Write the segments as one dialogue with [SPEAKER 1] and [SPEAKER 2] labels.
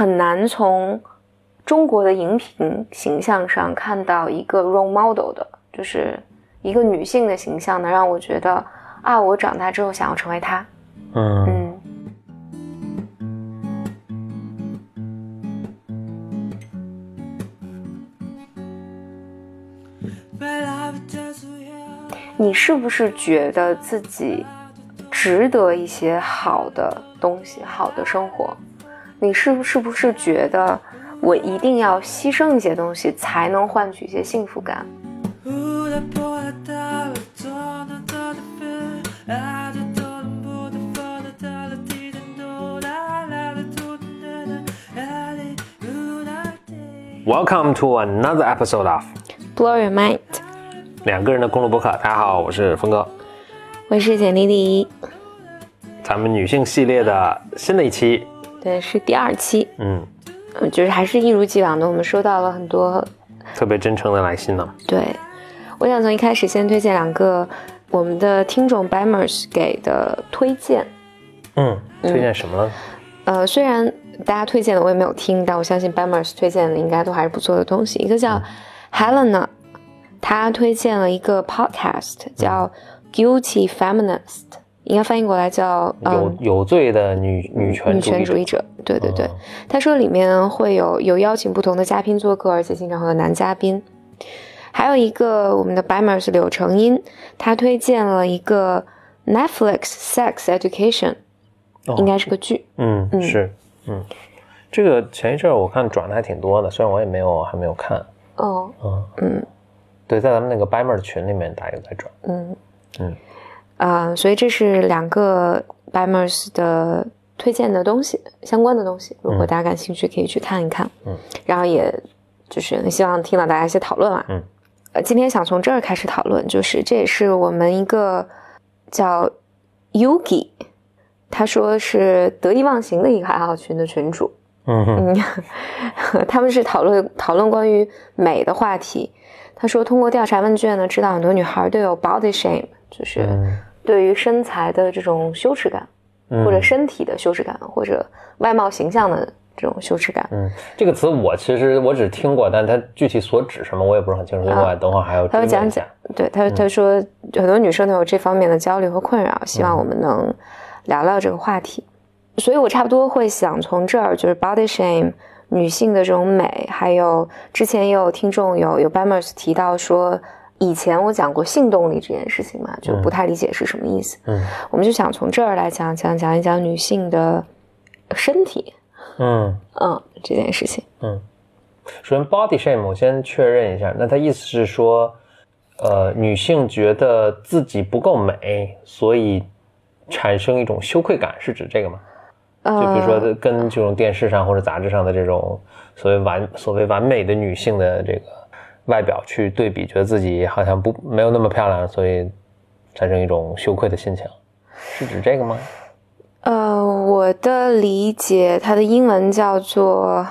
[SPEAKER 1] 很难从中国的荧屏形象上看到一个 role model 的，就是一个女性的形象，能让我觉得啊，我长大之后想要成为她。
[SPEAKER 2] 嗯
[SPEAKER 1] 嗯。你是不是觉得自己值得一些好的东西、好的生活？你是不是不是觉得我一定要牺牲一些东西才能换取一些幸福感
[SPEAKER 2] ？Welcome to another episode of
[SPEAKER 1] Blow Your Mind，
[SPEAKER 2] 两个人的公路博客。大家好，我是峰哥，
[SPEAKER 1] 我是简丽丽，
[SPEAKER 2] 咱们女性系列的新的一期，
[SPEAKER 1] 对，是第二期。
[SPEAKER 2] 嗯，
[SPEAKER 1] 嗯，就是还是一如既往的，我们收到了很多
[SPEAKER 2] 特别真诚的来信呢。
[SPEAKER 1] 对，我想从一开始先推荐两个我们的听众 Bimers 给的推荐。
[SPEAKER 2] 嗯，推荐什么呢？
[SPEAKER 1] 呃，虽然大家推荐的我也没有听，但我相信 Bimers 推荐的应该都还是不错的东西。一个叫 Helena，她推荐了一个 podcast 叫 Guilty Feminist，应该翻译过来叫
[SPEAKER 2] 有
[SPEAKER 1] 嗯
[SPEAKER 2] 有罪的女女权
[SPEAKER 1] 女权主义
[SPEAKER 2] 者。
[SPEAKER 1] 对对对。
[SPEAKER 2] 哦，
[SPEAKER 1] 他说里面会有有邀请不同的嘉宾做客，而且经常会有男嘉宾。还有一个我们的 Bimers 柳成荫，他推荐了一个 Netflix Sex Education，、
[SPEAKER 2] 哦。
[SPEAKER 1] 应该是个剧。
[SPEAKER 2] 嗯，
[SPEAKER 1] 嗯。
[SPEAKER 2] 是，嗯，这个前一阵儿我看转的还挺多的，虽然我也没有还没有看。
[SPEAKER 1] 哦，
[SPEAKER 2] 嗯，
[SPEAKER 1] 嗯。
[SPEAKER 2] 对，在咱们那个 Bimer 的群里面，大家有在转。
[SPEAKER 1] 嗯。
[SPEAKER 2] 嗯
[SPEAKER 1] 啊、所以这是两个 Bimers 的推荐的东西，相关的东西。如果
[SPEAKER 2] 嗯
[SPEAKER 1] 大家感兴趣，可以去看一看。
[SPEAKER 2] 嗯，
[SPEAKER 1] 然后也就是很希望听到大家一些讨论啊。
[SPEAKER 2] 嗯，
[SPEAKER 1] 呃，今天想从这儿开始讨论，就是这也是我们一个叫 Yugi，他说是得意忘形的一个爱好群的群主。
[SPEAKER 2] 嗯
[SPEAKER 1] 他们是讨论讨论关于美的话题。他说，通过调查问卷呢，知道很多女孩都有 body shame，就是
[SPEAKER 2] 嗯
[SPEAKER 1] 对于身材的这种羞耻感，
[SPEAKER 2] 嗯
[SPEAKER 1] 或者身体的羞耻感，或者外貌形象的这种羞耻感。
[SPEAKER 2] 嗯，这个词我其实我只听过，但它具体所指什么我也不是很清楚，所以我等会儿还要
[SPEAKER 1] 他会讲讲对他他说很多女生都有这方面的焦虑和困扰，希望我们能聊聊这个话题。所以我差不多会想从这儿，就是 body shame 女性的这种美，还有之前也有听众有有 Bamers 提到说，以前我讲过性动力这件事情嘛，就不太理解是什么意思。
[SPEAKER 2] 嗯
[SPEAKER 1] 我们就想从这儿来讲讲讲一讲女性的身体，
[SPEAKER 2] 嗯
[SPEAKER 1] 嗯，这件事情。
[SPEAKER 2] 嗯。首先，body shame，我先确认一下，那他意思是说，呃，女性觉得自己不够美，所以产生一种羞愧感，是指这个吗？就比如说
[SPEAKER 1] 呃，
[SPEAKER 2] 跟这种电视上或者杂志上的这种所谓完所谓完美的女性的这个外表去对比，觉得自己好像不没有那么漂亮，所以产生一种羞愧的心情，是指这个吗？
[SPEAKER 1] 呃，我的理解，它的英文叫做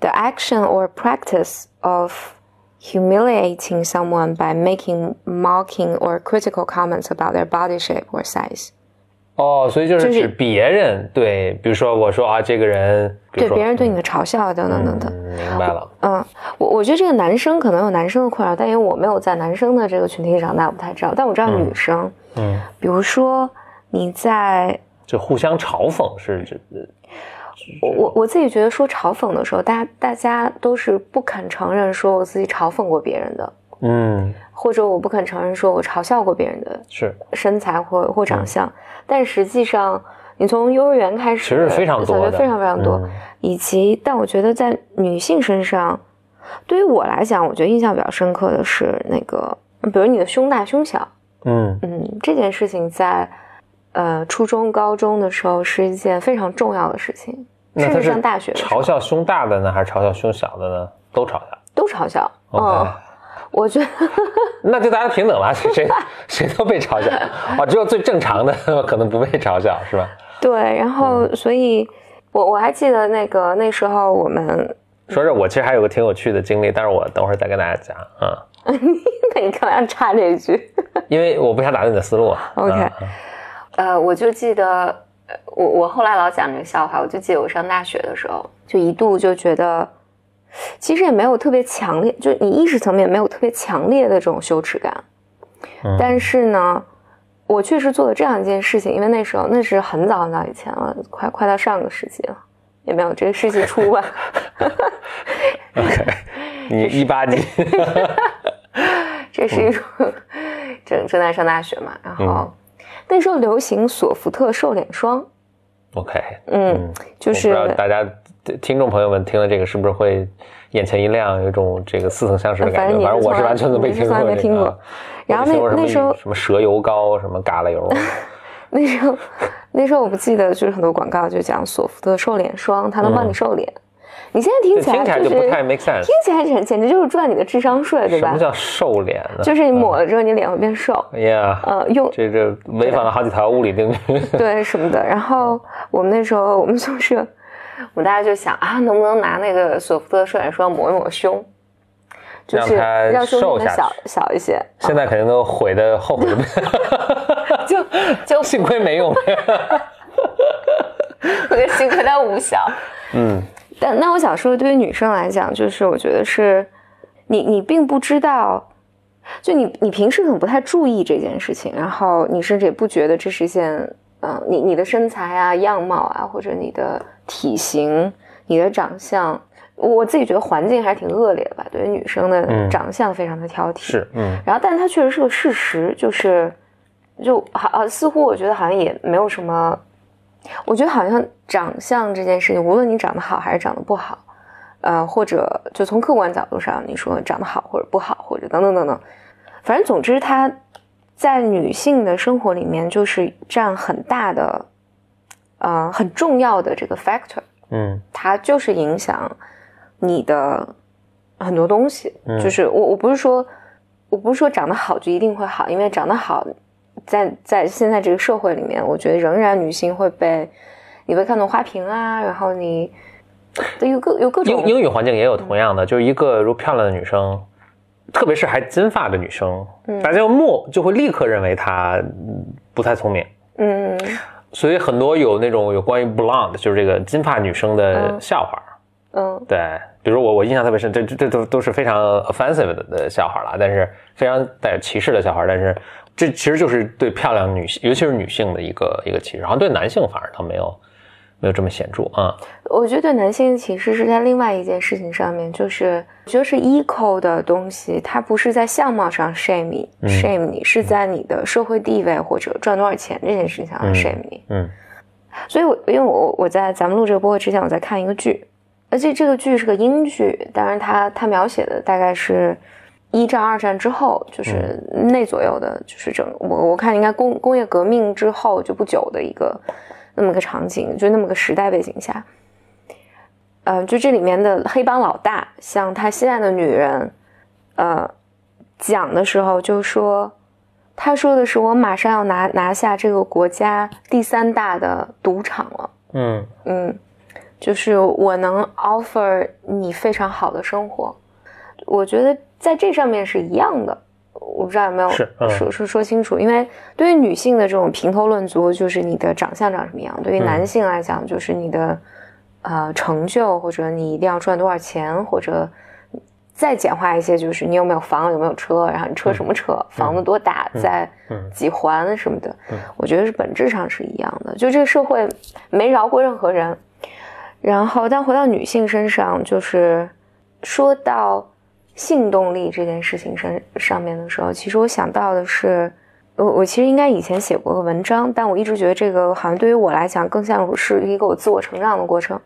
[SPEAKER 1] the action or practice of humiliating someone by making mocking or critical comments about their body shape or size。
[SPEAKER 2] 哦，所以就是指别人对，比如说我说啊，这个人，
[SPEAKER 1] 对别人对你的嘲笑等等等等。
[SPEAKER 2] 嗯，明白了，
[SPEAKER 1] 嗯，我我觉得这个男生可能有男生的困扰，但因为我没有在男生的这个群体里长大，我不太知道。但我知道女生，
[SPEAKER 2] 嗯，
[SPEAKER 1] 比如说你在
[SPEAKER 2] 就互相嘲讽是指，
[SPEAKER 1] 我我我自己觉得说嘲讽的时候，大家大家都是不肯承认说我自己嘲讽过别人的，
[SPEAKER 2] 嗯，
[SPEAKER 1] 或者我不肯承认说我嘲笑过别人的
[SPEAKER 2] 是，
[SPEAKER 1] 身材或或长相，但实际上你从幼儿园开始，
[SPEAKER 2] 其实非常多的，
[SPEAKER 1] 小学非常非常多，
[SPEAKER 2] 嗯。
[SPEAKER 1] 以及但我觉得在女性身上，对于我来讲，我觉得印象比较深刻的是那个，比如你的胸大胸小，
[SPEAKER 2] 嗯。
[SPEAKER 1] 嗯，这件事情在呃初中高中的时候是一件非常重要的事情，甚至上大学
[SPEAKER 2] 嘲笑胸大的呢，还是嘲笑胸小的呢？都嘲笑。
[SPEAKER 1] 都嘲笑。嗯，我觉得。
[SPEAKER 2] 那就大家平等了，谁谁谁都被嘲笑啊，只有最正常的 可能不被嘲笑，是吧？
[SPEAKER 1] 对，然后所以，我我还记得那个那时候我们，
[SPEAKER 2] 说是我其实还有个挺有趣的经历，但是我等会儿再跟大家讲啊、
[SPEAKER 1] 那你干嘛要插这一句
[SPEAKER 2] 因为我不想打断你的思路。
[SPEAKER 1] ？OK，
[SPEAKER 2] 啊
[SPEAKER 1] 呃，我就记得我我后来老讲这个笑话，我就记得我上大学的时候，就一度就觉得，其实也没有特别强烈，就你意识层面没有特别强烈的这种羞耻感，
[SPEAKER 2] 嗯。
[SPEAKER 1] 但是呢，我确实做了这样一件事情，因为那时候那是很早很早以前了，快快到上个世纪了，也没有这个世纪初吧。
[SPEAKER 2] OK，你一八年，
[SPEAKER 1] 这是一种正正在上大学嘛，然后、那时候流行索福特瘦脸霜
[SPEAKER 2] ，OK，
[SPEAKER 1] 嗯，就是
[SPEAKER 2] 大家听众朋友们听了这个是不是会眼前一亮，有一种这个似曾相识的感觉？
[SPEAKER 1] 反正
[SPEAKER 2] 我是完全都没听过这个，
[SPEAKER 1] 没听过
[SPEAKER 2] 啊
[SPEAKER 1] 然后那那时候
[SPEAKER 2] 什么蛇油膏，什么嘎啦油，
[SPEAKER 1] 那时候那时候我不记得，就是很多广告就讲索福特瘦脸霜，它能帮你瘦脸。你现在听起
[SPEAKER 2] 嗯听起来
[SPEAKER 1] 来就
[SPEAKER 2] 就是不太 make sense
[SPEAKER 1] 听起来简简直就是赚你的智商税，对吧
[SPEAKER 2] 什么？叫瘦脸呢？
[SPEAKER 1] 就是你抹了之后，你脸会变瘦。
[SPEAKER 2] 哎呀，
[SPEAKER 1] 呃，用
[SPEAKER 2] 这这违反了好几条物理定律。
[SPEAKER 1] 对什么的。然后我们那时候我们宿舍，我们大家就想啊，能不能拿那个索福特瘦脸霜抹一抹胸，就是
[SPEAKER 2] 让
[SPEAKER 1] 胸变得小小一些，
[SPEAKER 2] 现在肯定都悔的后悔的，
[SPEAKER 1] 就就
[SPEAKER 2] 幸亏没用。
[SPEAKER 1] 我觉得幸亏它无效。
[SPEAKER 2] 嗯
[SPEAKER 1] 但那我想说，对于女生来讲，就是我觉得是，你你并不知道，就你你平时可能不太注意这件事情，然后你甚至也不觉得这是一件，嗯、你你的身材啊、样貌啊，或者你的体型、你的长相，我自己觉得环境还是挺恶劣的吧，对于女生的
[SPEAKER 2] 嗯
[SPEAKER 1] 长相非常的挑剔。
[SPEAKER 2] 是，嗯
[SPEAKER 1] 然后，但是它确实是个事实，就是就好，啊似乎我觉得好像也没有什么，我觉得好像长相这件事情，无论你长得好还是长得不好，呃，或者就从客观角度上，你说长得好或者不好，或者等等等等，反正总之，它在女性的生活里面就是占很大的，呃，很重要的这个 factor。
[SPEAKER 2] 嗯
[SPEAKER 1] 它就是影响你的很多东西。
[SPEAKER 2] 嗯
[SPEAKER 1] 就是我我不是说我不是说长得好就一定会好，因为长得好在在现在这个社会里面，我觉得仍然女性会被你被看作花瓶啊，然后你有各有各种
[SPEAKER 2] 英英语环境也有同样的，就是一个如漂亮的女生，特别是还金发的女生，
[SPEAKER 1] 嗯
[SPEAKER 2] 大家就默就会立刻认为她嗯不太聪明。
[SPEAKER 1] 嗯
[SPEAKER 2] 所以很多有那种有关于 blonde，就是这个金发女生的
[SPEAKER 1] 嗯
[SPEAKER 2] 笑话。
[SPEAKER 1] 嗯
[SPEAKER 2] 对，比如我我印象特别深，这这这都都是非常 offensive 的的笑话了，但是非常带有歧视的笑话，但是这其实就是对漂亮女性，尤其是女性的一个一个歧视，好像对男性反而倒没有没有这么显著啊。
[SPEAKER 1] 我觉得对男性的歧视是在另外一件事情上面，就是我觉得是 eco 的东西，它不是在相貌上 shame 你、
[SPEAKER 2] 嗯
[SPEAKER 1] shame 你，是在你的社会地位或者赚多少钱这件事情上
[SPEAKER 2] 嗯
[SPEAKER 1] shame 你。
[SPEAKER 2] 嗯
[SPEAKER 1] 所以我，因为我我在咱们录这个播客之前，我在看一个剧，而且这个剧是个英剧，当然它它描写的大概是一战、二战之后，就是那左右的，就是整我我看应该工工业革命之后就不久的一个那么个场景，就那么个时代背景下，呃，就这里面的黑帮老大向他心爱的女人，呃，讲的时候就说。他说的是我马上要拿拿下这个国家第三大的赌场了，
[SPEAKER 2] 嗯。
[SPEAKER 1] 嗯，就是我能 offer 你非常好的生活，我觉得在这上面是一样的，我不知道有没有说说说清楚，因为对于女性的这种评头论足，就是你的长相长什么样；对于
[SPEAKER 2] 嗯
[SPEAKER 1] 男性来讲，就是你的呃成就，或者你一定要赚多少钱，或者再简化一些，就是你有没有房，有没有车，然后你车什么车，房子多大，在
[SPEAKER 2] 嗯
[SPEAKER 1] 几环什么的，
[SPEAKER 2] 嗯
[SPEAKER 1] 我觉得是本质上是一样的。就这个社会没饶过任何人。然后，但回到女性身上，就是说到性动力这件事情上上面的时候，其实我想到的是，我我其实应该以前写过个文章，但我一直觉得这个好像对于我来讲更像是一个我自我成长的过程。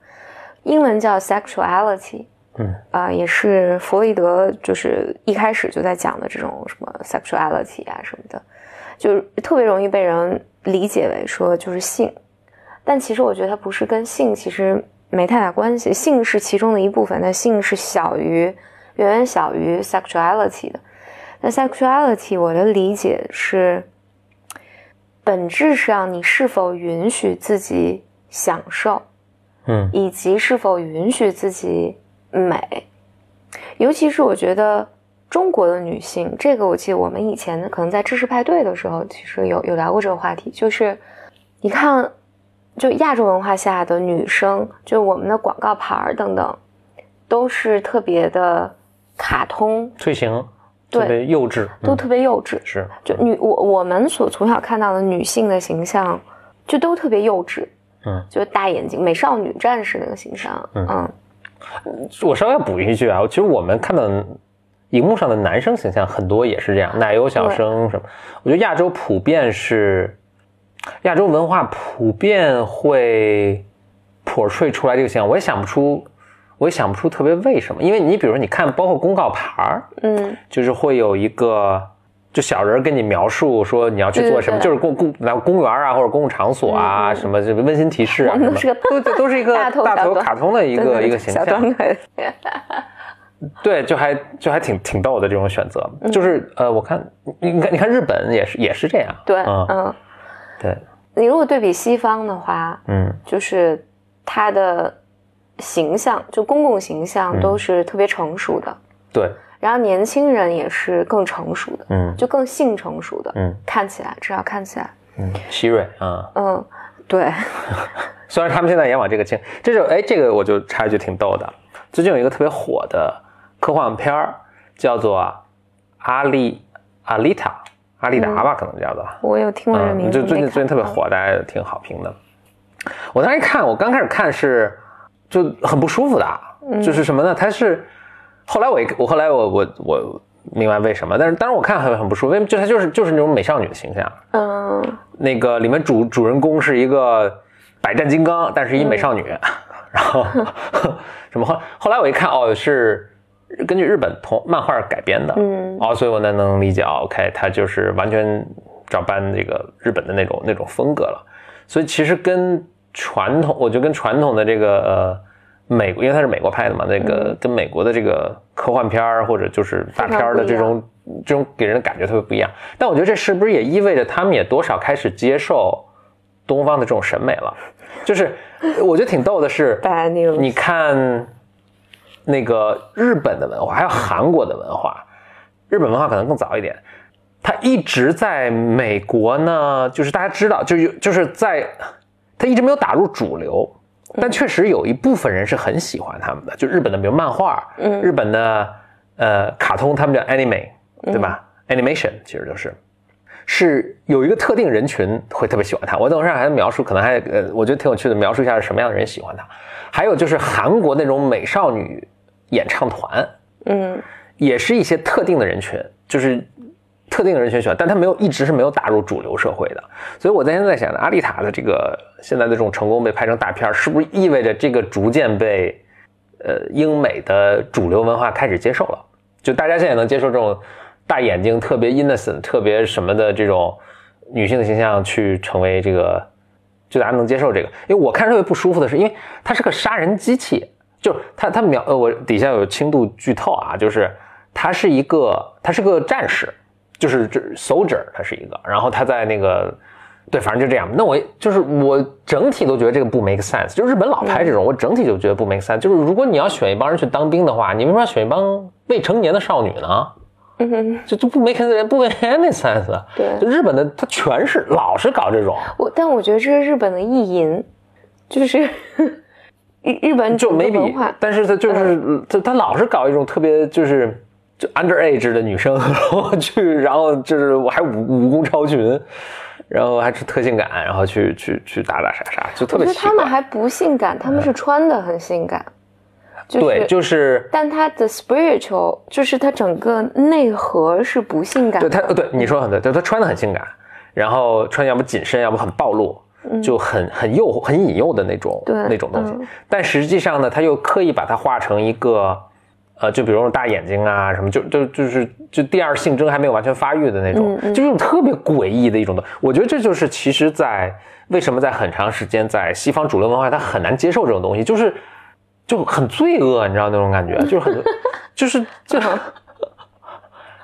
[SPEAKER 1] 英文叫 sexuality，
[SPEAKER 2] 嗯
[SPEAKER 1] 啊、也是弗洛伊德就是一开始就在讲的这种什么 sexuality 啊什么的，就是特别容易被人理解为说就是性，但其实我觉得它不是跟性其实没太大关系，性是其中的一部分，但性是小于远远小于 sexuality 的。那 sexuality 我的理解是，本质上你是否允许自己享受，
[SPEAKER 2] 嗯
[SPEAKER 1] 以及是否允许自己美，尤其是我觉得中国的女性，这个我记得我们以前可能在知识派对的时候，其实有有聊过这个话题，就是你看就亚洲文化下的女生，就我们的广告牌儿等等，都是特别的卡通，
[SPEAKER 2] 腿型
[SPEAKER 1] 对
[SPEAKER 2] 特别幼稚，
[SPEAKER 1] 都
[SPEAKER 2] 嗯
[SPEAKER 1] 特别幼稚。
[SPEAKER 2] 是
[SPEAKER 1] 就女我我们所从小看到的女性的形象，就都特别幼稚，
[SPEAKER 2] 嗯，
[SPEAKER 1] 就大眼睛美少女战士那个形象，
[SPEAKER 2] 嗯
[SPEAKER 1] 嗯
[SPEAKER 2] 我稍微补一句啊，其实我们看到荧幕上的男生形象很多也是这样，奶油小生什么。我觉得亚洲普遍是，亚洲文化普遍会 portray 出来这个形象，我也想不出，我也想不出特别为什么。因为你比如说，你看包括公告牌儿，
[SPEAKER 1] 嗯。
[SPEAKER 2] 就是会有一个。就小人儿跟你描述说你要去做什么，
[SPEAKER 1] 对。对对
[SPEAKER 2] 就是公公然后公园啊或者公共场所啊，什么这个温馨提示啊什么，
[SPEAKER 1] 都是个
[SPEAKER 2] 对对，都是一个
[SPEAKER 1] 大头
[SPEAKER 2] 大头卡通的一个一个形象。对，就还就还挺挺逗的这种选择，就是呃，我看你你看你看日本也是也是这样，
[SPEAKER 1] 对，
[SPEAKER 2] 嗯，
[SPEAKER 1] 嗯，
[SPEAKER 2] 对，
[SPEAKER 1] 你如果对比西方的话，
[SPEAKER 2] 嗯。
[SPEAKER 1] 就是他的形象，就公共形象
[SPEAKER 2] 嗯。
[SPEAKER 1] 都是特别成熟的，
[SPEAKER 2] 对，
[SPEAKER 1] 然后年轻人也是更成熟的，
[SPEAKER 2] 嗯。
[SPEAKER 1] 就更性成熟的，
[SPEAKER 2] 嗯。
[SPEAKER 1] 看起来至少看起来，
[SPEAKER 2] 嗯，希瑞啊，
[SPEAKER 1] 嗯，对，
[SPEAKER 2] 虽然他们现在也往这个倾，这就哎，这个我就插一句挺逗的，最近有一个特别火的科幻片儿，叫做阿丽阿丽塔阿丽达吧，可能叫做，
[SPEAKER 1] 我有听过这个名
[SPEAKER 2] 嗯，
[SPEAKER 1] 字，
[SPEAKER 2] 就最近最近特别火，大家也挺好评的。我当时一看，我刚开始看是就很不舒服的，
[SPEAKER 1] 嗯。
[SPEAKER 2] 就是什么呢？它是后来我我后来我我我明白为什么，但是当时我看很很不舒服，因为就它就是就是那种美少女的形象。
[SPEAKER 1] 嗯。
[SPEAKER 2] 那个里面主主人公是一个百战金刚，但是一美少女，然后 什么后后来我一看哦是根据日本同漫画改编的，
[SPEAKER 1] 嗯。
[SPEAKER 2] 哦，所以我那能理解哦，OK，它就是完全照搬这个日本的那种那种风格了，所以其实跟传统，我觉得跟传统的这个呃美国，因为它是美国拍的嘛，那个跟美国的这个科幻片儿或者就是大片儿的这种这种给人的感觉特别不一样。但我觉得这是不是也意味着他们也多少开始接受东方的这种审美了？就是我觉得挺逗的是，你看那个日本的文化，还有韩国的文化，日本文化可能更早一点，它一直在美国呢，就是大家知道，就是就是在它一直没有打入主流，但确实有一部分人是很喜欢他们的，就日本的比如漫画，
[SPEAKER 1] 嗯
[SPEAKER 2] 日本的呃卡通，他们叫 anime，对吧、a n i m a t i o n 其实就是。是有一个特定人群会特别喜欢他。我等会儿还描述，可能还呃，我觉得挺有趣的，描述一下是什么样的人喜欢他。还有就是韩国那种美少女演唱团，
[SPEAKER 1] 嗯
[SPEAKER 2] 也是一些特定的人群，就是特定人群喜欢，但他没有一直是没有打入主流社会的。所以我在现在想，阿丽塔的这个现在的这种成功被拍成大片，是不是意味着这个逐渐被呃英美的主流文化开始接受了？就大家现在能接受这种大眼睛、特别 innocent、特别什么的这种女性的形象，去成为这个，就大家能接受这个。因为我看特别不舒服的是，因为它是个杀人机器，就它它描呃，我底下有轻度剧透啊，就是他是一个他是个战士，就是这 soldier，他是一个，然后他在那个。对，反正就这样。那我就是我整体都觉得这个不 make sense。就日本老拍这种，我整体就觉得不 make sense。就是如果你要选一帮人去当兵的话，你为什么要选一帮未成年的少女呢？
[SPEAKER 1] 嗯哼，
[SPEAKER 2] 就就不 make 不 make any sense。
[SPEAKER 1] 对
[SPEAKER 2] 就日本的他全是老是搞这种，
[SPEAKER 1] 我但我觉得这是日本的意淫，就是 日日本
[SPEAKER 2] 就
[SPEAKER 1] 整个
[SPEAKER 2] maybe，
[SPEAKER 1] 文化，
[SPEAKER 2] 但是他就是他他老是搞一种特别就是就 underage 的女生，然后去，然后就是我还武武功超群，然后还是特性感，然后去去去打打杀杀，就特别奇怪。
[SPEAKER 1] 他们还不性感，他们是穿的很性感，就是
[SPEAKER 2] 对，就是
[SPEAKER 1] 但他的 spiritual 就是他整个内核是不性感的，
[SPEAKER 2] 对他，对你说得很对，对他穿的很性感，然后穿要么紧身，要么很暴露，就很很诱惑、很引诱的那种
[SPEAKER 1] 对
[SPEAKER 2] 那种东西。
[SPEAKER 1] 嗯。
[SPEAKER 2] 但实际上呢，他又刻意把它画成一个，呃，就比如说大眼睛啊什么，就就就是就第二性征还没有完全发育的那种，就这种特别诡异的一种东西。我觉得这就是其实在为什么在很长时间在西方主流文化，他很难接受这种东西，就是就很罪恶，你知道那种感觉，就是很 就是就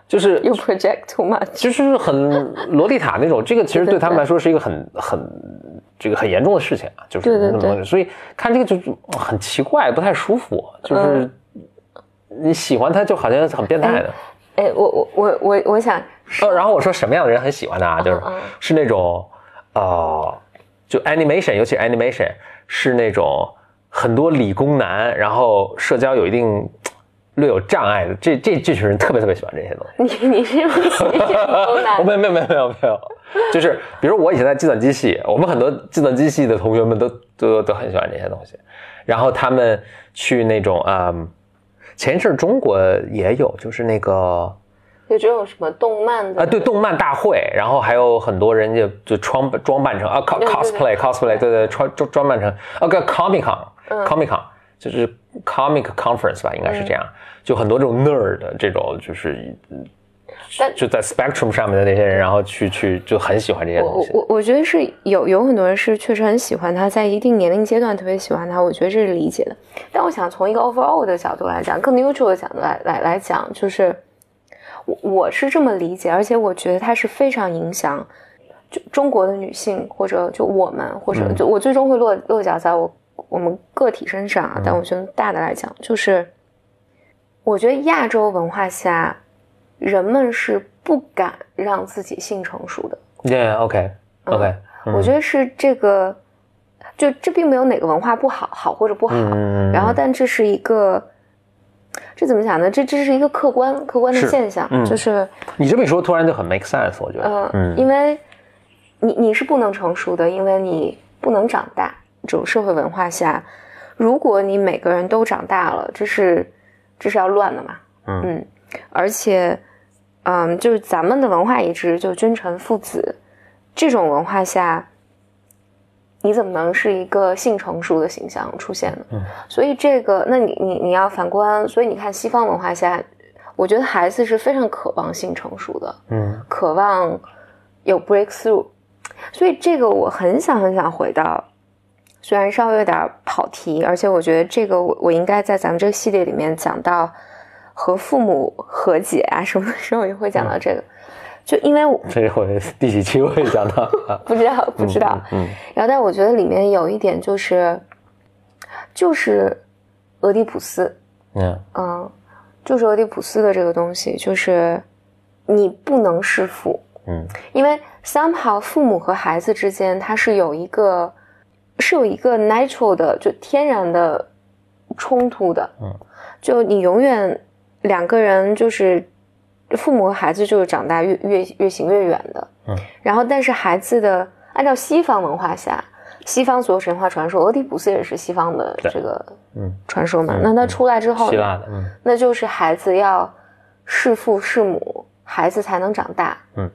[SPEAKER 2] 就是
[SPEAKER 1] ，you project too much，
[SPEAKER 2] 就是很洛丽塔那种，这个其实对他们来说是一个很很这个很严重的事情啊，就是那么
[SPEAKER 1] 对。
[SPEAKER 2] 所以看这个就很奇怪，不太舒服，就是
[SPEAKER 1] 嗯
[SPEAKER 2] 你喜欢他就好像很变态的。
[SPEAKER 1] 哎，我我我我我想，
[SPEAKER 2] 哦，然后我说什么样的人很喜欢他啊，就是是那种呃就 animation，尤其 animation 是那种很多理工男，然后社交有一定略有障碍的，这这这群人特别特别喜欢这些东
[SPEAKER 1] 西。你你是不是理工男？
[SPEAKER 2] 没有没有没有没有没有，就是比如我以前在计算机系，我们很多计算机系的同学们都都都很喜欢这些东西，然后他们去那种嗯，前一阵中国也有，就是那个。
[SPEAKER 1] 就只有什么动漫的
[SPEAKER 2] 啊，对，动漫大会，然后还有很多人就就装装扮成啊，cosplay cosplay，对对，装装装扮成啊个 comic con，comic con 就是 comic conference 吧，应该是这样，就很多这种 nerd 的这种就是，就在 spectrum 上面的那些人，然后去去就很喜欢这些东西。
[SPEAKER 1] 我我我觉得是有有很多人是确实很喜欢他，在一定年龄阶段特别喜欢他，我觉得这是理解的。但我想从一个 overall 的角度来讲，更 neutral 的角度来来来讲，就是。我我是这么理解，而且我觉得它是非常影响，就中国的女性或者就我们或者就我最终会落落脚在我我们个体身上啊。但我觉得大的来讲，就是我觉得亚洲文化下，人们是不敢让自己性成熟的。
[SPEAKER 2] Yeah，OK，OK。
[SPEAKER 1] 我觉得是这个，就这并没有哪个文化不好，好或者不好。然后，但这是一个。这怎么讲呢？这这是一个客观客观的现象，就是
[SPEAKER 2] 你这么一说，突然就很 make sense。我觉得，
[SPEAKER 1] 嗯，因为你你是不能成熟的，因为你不能长大。这种社会文化下，如果你每个人都长大了，这是这是要乱的嘛？嗯，而且，嗯，就是咱们的文化一直就君臣父子这种文化下。你怎么能是一个性成熟的形象出现呢？嗯，所以这个，那你你你要反观，所以你看西方文化下，我觉得孩子是非常渴望性成熟的，嗯，渴望有 breakthrough，所以这个我很想很想回到，虽然稍微有点跑题，而且我觉得这个我我应该在咱们这个系列里面讲到和父母和解啊什么的时候也会讲到这个。就因为我
[SPEAKER 2] 这回第几期会讲到？
[SPEAKER 1] 不知道，不知道。嗯，然后，但我觉得里面有一点就是，就是俄狄浦斯。嗯嗯，就是俄狄浦斯的这个东西，就是你不能弑父。嗯，因为 somehow 父母和孩子之间，它是有一个是有一个 natural 的，就天然的冲突的。嗯，就你永远两个人就是。父母和孩子就是长大越越越行越远的，嗯，然后但是孩子的按照西方文化下，西方所有神话传说，俄狄浦斯也是西方的这个嗯。传说嘛，那他出来之后，
[SPEAKER 2] 希腊的，
[SPEAKER 1] 嗯，那就是孩子要弑父弑母，孩子才能长大，嗯，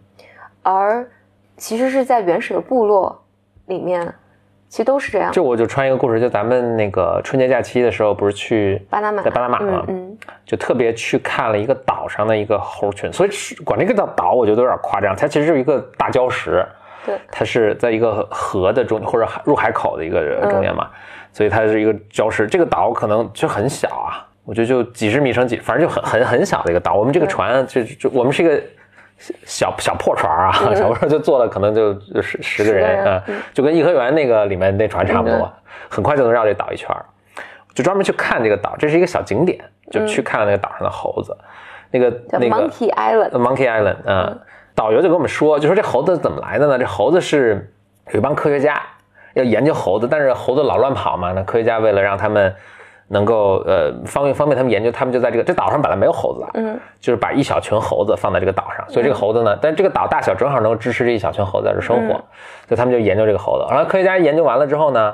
[SPEAKER 1] 而其实是在原始的部落里面。其实都是这样。
[SPEAKER 2] 就我就穿一个故事，就咱们那个春节假期的时候，不是去
[SPEAKER 1] 巴拿马，
[SPEAKER 2] 在巴拿马嘛，嗯，就特别去看了一个岛上的一个猴群，所以管这个叫岛，我觉得有点夸张。它其实就是一个大礁石，
[SPEAKER 1] 对，
[SPEAKER 2] 它是在一个河的中或者入海口的一个中间嘛，所以它是一个礁石。这个岛可能就很小啊，我觉得就几十米乘几，反正就很很很小的一个岛。我们这个船就就我们是一个。小小破船啊，小破船就坐了，可能就十十个人啊，就跟颐和园那个里面那船差不多，很快就能绕这岛一圈就专门去看这个岛，这是一个小景点，就去看了那个岛上的猴子，那个那个
[SPEAKER 1] Monkey Island，Monkey
[SPEAKER 2] Island，嗯，导游就跟我们说，就说这猴子怎么来的呢？这猴子是有一帮科学家要研究猴子，但是猴子老乱跑嘛，那科学家为了让他们。能够呃方便方便他们研究，他们就在这个这岛上本来没有猴子的，嗯，就是把一小群猴子放在这个岛上，所以这个猴子呢，但这个岛大小正好能够支持这一小群猴子在这生活，所以他们就研究这个猴子。然后科学家研究完了之后呢，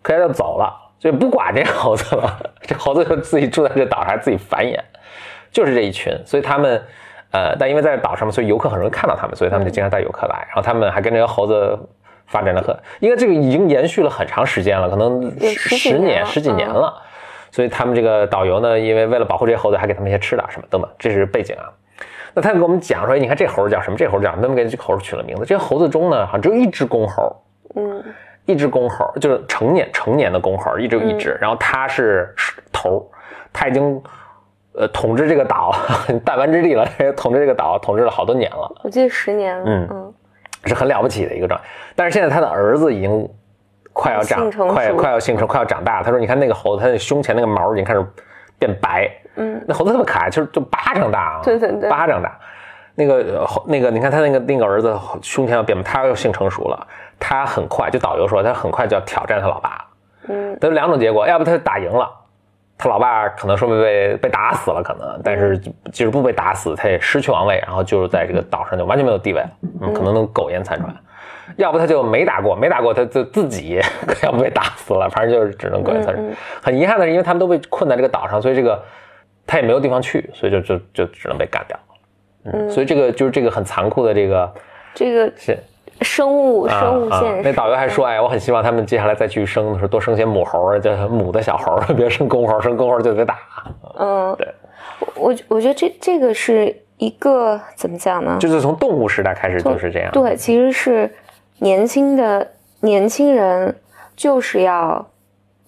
[SPEAKER 2] 科学家就走了，就不管这猴子了，这猴子就自己住在这岛上还自己繁衍，就是这一群。所以他们呃，但因为在岛上嘛，所以游客很容易看到他们，所以他们就经常带游客来。然后他们还跟这个猴子发展的很，因为这个已经延续了很长时间了，可能十十年十几年了。所以他们这个导游呢，因为为了保护这些猴子，还给他们一些吃的什么等等，这是背景啊。那他给我们讲说，你看这猴叫什么？这猴叫什么？他们给这猴取了名字。这些猴子中呢，好像只有一只公猴，嗯，一只公猴就是成年成年的公猴，一只有一只。然后他是头，他已经呃统治这个岛弹丸之地了，统治这个岛 统治了好多年了。
[SPEAKER 1] 我记得十年了，嗯嗯，
[SPEAKER 2] 是很了不起的一个状态。但是现在他的儿子已经。快要长，快快要性成，快要长大。他说：“你看那个猴子，它的胸前那个毛已经开始变白。嗯，那猴子特别可爱，就是就巴掌大啊，
[SPEAKER 1] 对对对，
[SPEAKER 2] 巴掌大。那个猴那个，你看他那个那个儿子胸前要变，他要性成熟了，他很快就导游说他很快就要挑战他老爸，
[SPEAKER 1] 嗯
[SPEAKER 2] 都有两种结果，要不他打赢了，他老爸可能说明被被打死了，可能，但是即使不被打死，他也失去王位，然后就是在这个岛上就完全没有地位了，嗯，可能能苟延残喘。要不他就没打过，没打过他就自己 要不被打死了，反正就是只能苟延残喘。
[SPEAKER 1] 嗯嗯
[SPEAKER 2] 很遗憾的是，因为他们都被困在这个岛上，所以这个他也没有地方去，所以就就就只能被干掉了。嗯，所以这个就是这个很残酷的这个
[SPEAKER 1] 这个
[SPEAKER 2] 是
[SPEAKER 1] 生物生物
[SPEAKER 2] 啊
[SPEAKER 1] 现实。
[SPEAKER 2] 那导游还说，哎，我很希望他们接下来再去生的时候多生些母猴儿，叫母的小猴，别生公猴，生公猴就得打。
[SPEAKER 1] 嗯，
[SPEAKER 2] 对，
[SPEAKER 1] 我我觉得这这个是一个怎么讲呢？
[SPEAKER 2] 就是从动物时代开始就是这样。
[SPEAKER 1] 对，其实是年轻的年轻人就是要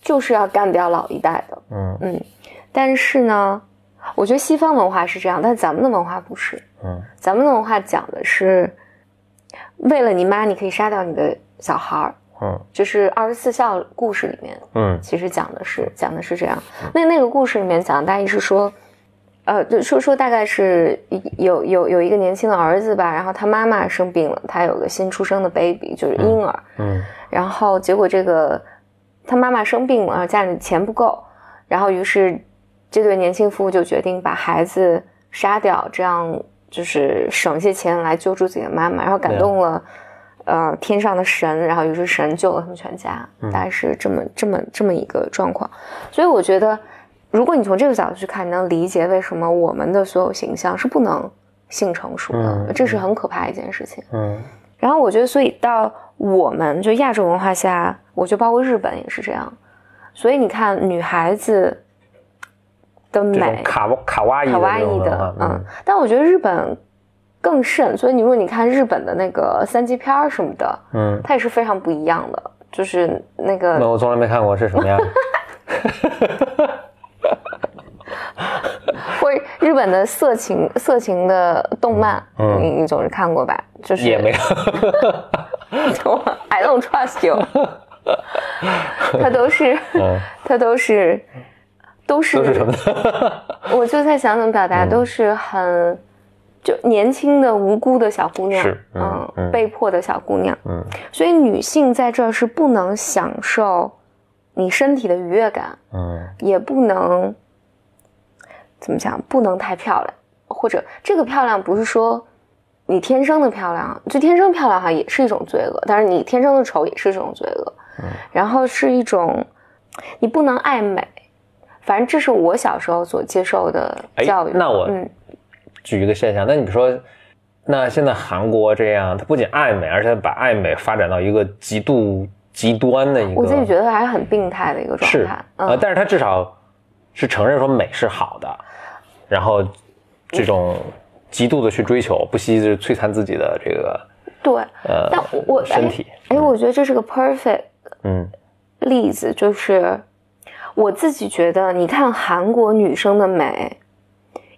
[SPEAKER 1] 就是要干掉老一代的，
[SPEAKER 2] 嗯。
[SPEAKER 1] 嗯，但是呢，我觉得西方文化是这样，但咱们的文化不是，
[SPEAKER 2] 嗯。
[SPEAKER 1] 咱们的文化讲的是，为了你妈，你可以杀掉你的小孩儿，
[SPEAKER 2] 嗯。
[SPEAKER 1] 就是二十四孝故事里面，
[SPEAKER 2] 嗯。
[SPEAKER 1] 其实讲的是讲的是这样。那那个故事里面讲的大意是说，呃，就说说大概是有有有一个年轻的儿子吧，然后他妈妈生病了，他有个新出生的 baby，就是婴儿，
[SPEAKER 2] 嗯
[SPEAKER 1] 然后结果这个他妈妈生病了，然后家里钱不够，然后于是这对年轻夫妇就决定把孩子杀掉，这样就是省些钱来救助自己的妈妈，然后感动了。呃，天上的神，然后于是神救了他们全家，大概是这么这么这么一个状况。所以我觉得，如果你从这个角度去看，你能理解为什么我们的所有形象是不能性成熟的，
[SPEAKER 2] 嗯
[SPEAKER 1] 这是很可怕一件事情。
[SPEAKER 2] 嗯
[SPEAKER 1] 然后我觉得，所以到我们就亚洲文化下，我觉得包括日本也是这样。所以你看，女孩子的美，
[SPEAKER 2] 卡哇卡哇伊
[SPEAKER 1] 的，嗯，但我觉得日本更甚。所以你如果你看日本的那个三级片儿什么的，
[SPEAKER 2] 嗯，
[SPEAKER 1] 它也是非常不一样的，就是那个那
[SPEAKER 2] 我从来没看过是什么样。
[SPEAKER 1] 或者日本的色情色情的动漫，
[SPEAKER 2] 嗯
[SPEAKER 1] 你你总是看过吧？就是
[SPEAKER 2] 也没有。
[SPEAKER 1] I don't trust you，他都是，
[SPEAKER 2] 嗯
[SPEAKER 1] 它都是，都是
[SPEAKER 2] 都是什么？
[SPEAKER 1] 我就在想怎么表达，
[SPEAKER 2] 嗯
[SPEAKER 1] 都是很就年轻的无辜的小姑娘，
[SPEAKER 2] 是嗯嗯
[SPEAKER 1] 被迫的小姑娘。
[SPEAKER 2] 嗯
[SPEAKER 1] 所以女性在这儿是不能享受你身体的愉悦感，
[SPEAKER 2] 嗯
[SPEAKER 1] 也不能怎么讲，不能太漂亮，或者这个漂亮不是说你天生的漂亮，就天生漂亮哈也是一种罪恶，但是你天生的丑也是一种罪恶。然后是一种你不能爱美，反正这是我小时候所接受的
[SPEAKER 2] 哎
[SPEAKER 1] 教育。
[SPEAKER 2] 那我
[SPEAKER 1] 嗯
[SPEAKER 2] 举一个现象，那你说，那现在韩国这样，它不仅爱美，而且把爱美发展到一个极度极端的一个，
[SPEAKER 1] 我自己觉得还是很病态的一个状
[SPEAKER 2] 是
[SPEAKER 1] 态。
[SPEAKER 2] 呃，
[SPEAKER 1] 嗯，
[SPEAKER 2] 但是他至少是承认说美是好的，然后这种极度的去追求，不惜就是摧残自己的这个
[SPEAKER 1] 对。
[SPEAKER 2] 呃
[SPEAKER 1] 但我我
[SPEAKER 2] 身体，
[SPEAKER 1] 哎，我觉得这是个 perfect
[SPEAKER 2] 嗯
[SPEAKER 1] 例子，就是我自己觉得，你看韩国女生的美，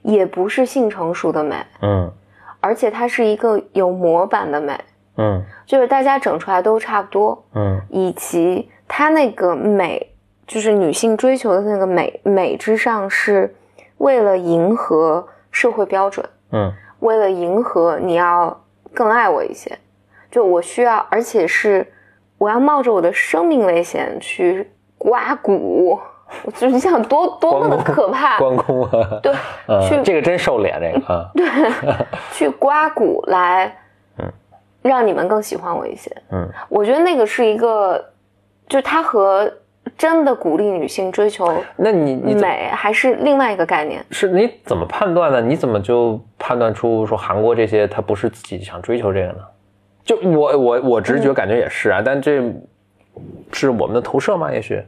[SPEAKER 1] 也不是性成熟的美，
[SPEAKER 2] 嗯
[SPEAKER 1] 而且它是一个有模板的美，
[SPEAKER 2] 嗯。
[SPEAKER 1] 就是大家整出来都差不多。
[SPEAKER 2] 嗯。
[SPEAKER 1] 以及她那个美，就是女性追求的那个美，美之上是为了迎合社会标准，
[SPEAKER 2] 嗯。
[SPEAKER 1] 为了迎合你要更爱我一些，就我需要，而且是我要冒着我的生命危险去刮骨，我就是你想多 多么的可怕，
[SPEAKER 2] 关公啊，
[SPEAKER 1] 对，
[SPEAKER 2] 呃，
[SPEAKER 1] 去
[SPEAKER 2] 这个真瘦脸，这个啊，
[SPEAKER 1] 去刮骨来，
[SPEAKER 2] 嗯，
[SPEAKER 1] 让你们更喜欢我一些。
[SPEAKER 2] 嗯
[SPEAKER 1] 我觉得那个是一个，就是它和真的鼓励女性追求
[SPEAKER 2] 那你你
[SPEAKER 1] 美还是另外一个概念。
[SPEAKER 2] 是你怎么判断的？你怎么就判断出说韩国这些他不是自己想追求这个呢？就我我我直觉感觉也是啊，但这是我们的投射吗？也许，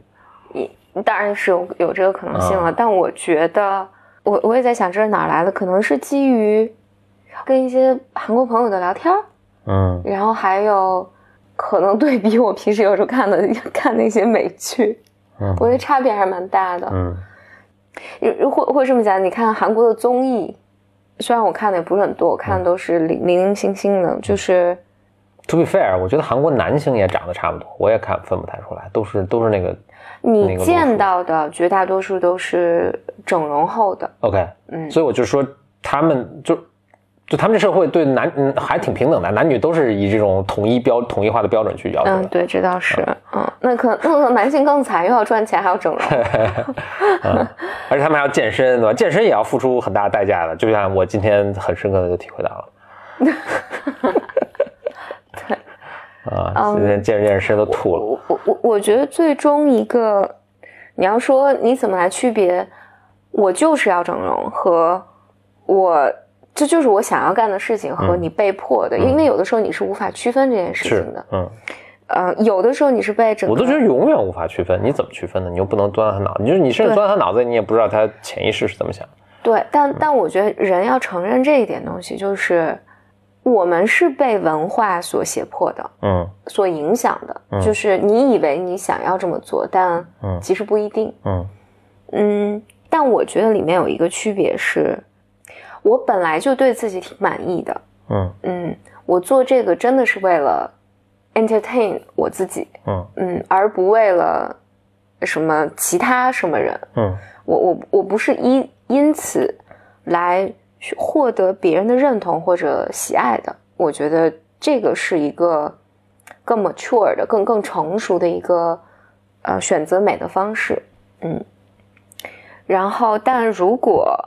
[SPEAKER 1] 当然是有有这个可能性了，
[SPEAKER 2] 啊
[SPEAKER 1] 但我觉得，我我也在想这是哪儿来的，可能是基于跟一些韩国朋友的聊天儿，
[SPEAKER 2] 嗯。
[SPEAKER 1] 然后还有可能对比我平时有时候看的 看那些美剧，
[SPEAKER 2] 嗯。
[SPEAKER 1] 我觉得差别还是蛮大的。
[SPEAKER 2] 嗯。
[SPEAKER 1] 如或或这么讲，你看韩国的综艺，虽然我看的也不是很多，我看的都是零零零星星的，就是
[SPEAKER 2] ，To be fair，我觉得韩国男星也长得差不多，我也看分不太出来，都是都是那个
[SPEAKER 1] 你见到的绝大多数都是整容后的。
[SPEAKER 2] OK，
[SPEAKER 1] 嗯。
[SPEAKER 2] 所以我就说他们就就他们这社会对男嗯还挺平等的，男女都是以这种统一标统一化的标准去要求的。
[SPEAKER 1] 嗯，对，这倒是。嗯，那可 那男性更惨，又要赚钱，还要整容。
[SPEAKER 2] 嗯，而且他们还要健身，对吧？健身也要付出很大的代价的。就像我今天很深刻的就体会到了。
[SPEAKER 1] 对。
[SPEAKER 2] 啊，今天健着健身都吐了。
[SPEAKER 1] 我我我我觉得最终一个，你要说你怎么来区别，我就是要整容和我。这就是我想要干的事情和你被迫的，因为有的时候你是无法区分这件事情的。嗯，呃，有的时候你是被整，
[SPEAKER 2] 我都觉得永远无法区分。你怎么区分呢？你又不能钻他脑，你就是你甚至钻到他脑子，你也不知道他潜意识是怎么想。
[SPEAKER 1] 对，但但我觉得人要承认这一点东西，就是我们是被文化所胁迫的，嗯，所影响的。就是你以为你想要这么做，但其实不一定。嗯嗯，但我觉得里面有一个区别是。我本来就对自己挺满意的，嗯。嗯，我做这个真的是为了 entertain 我自己，嗯。嗯，而不为了什么其他什么人，嗯，我我我不是因因此来获得别人的认同或者喜爱的，我觉得这个是一个更 mature 的、更更成熟的一个呃选择美的方式，嗯，然后但如果。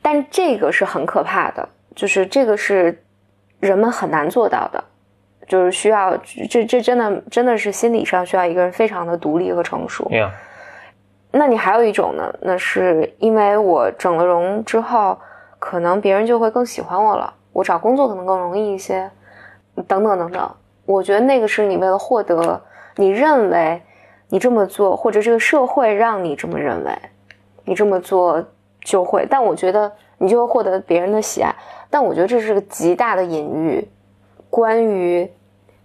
[SPEAKER 1] 但这个是很可怕的，就是这个是人们很难做到的，就是需要这这真的真的是心理上需要一个人非常的独立和成熟。那你还有一种呢？那是因为我整了容之后，可能别人就会更喜欢我了，我找工作可能更容易一些，等等等等。我觉得那个是你为了获得你认为你这么做，或者这个社会让你这么认为，你这么做。就会，但我觉得你就会获得别人的喜爱，但我觉得这是个极大的隐喻，关于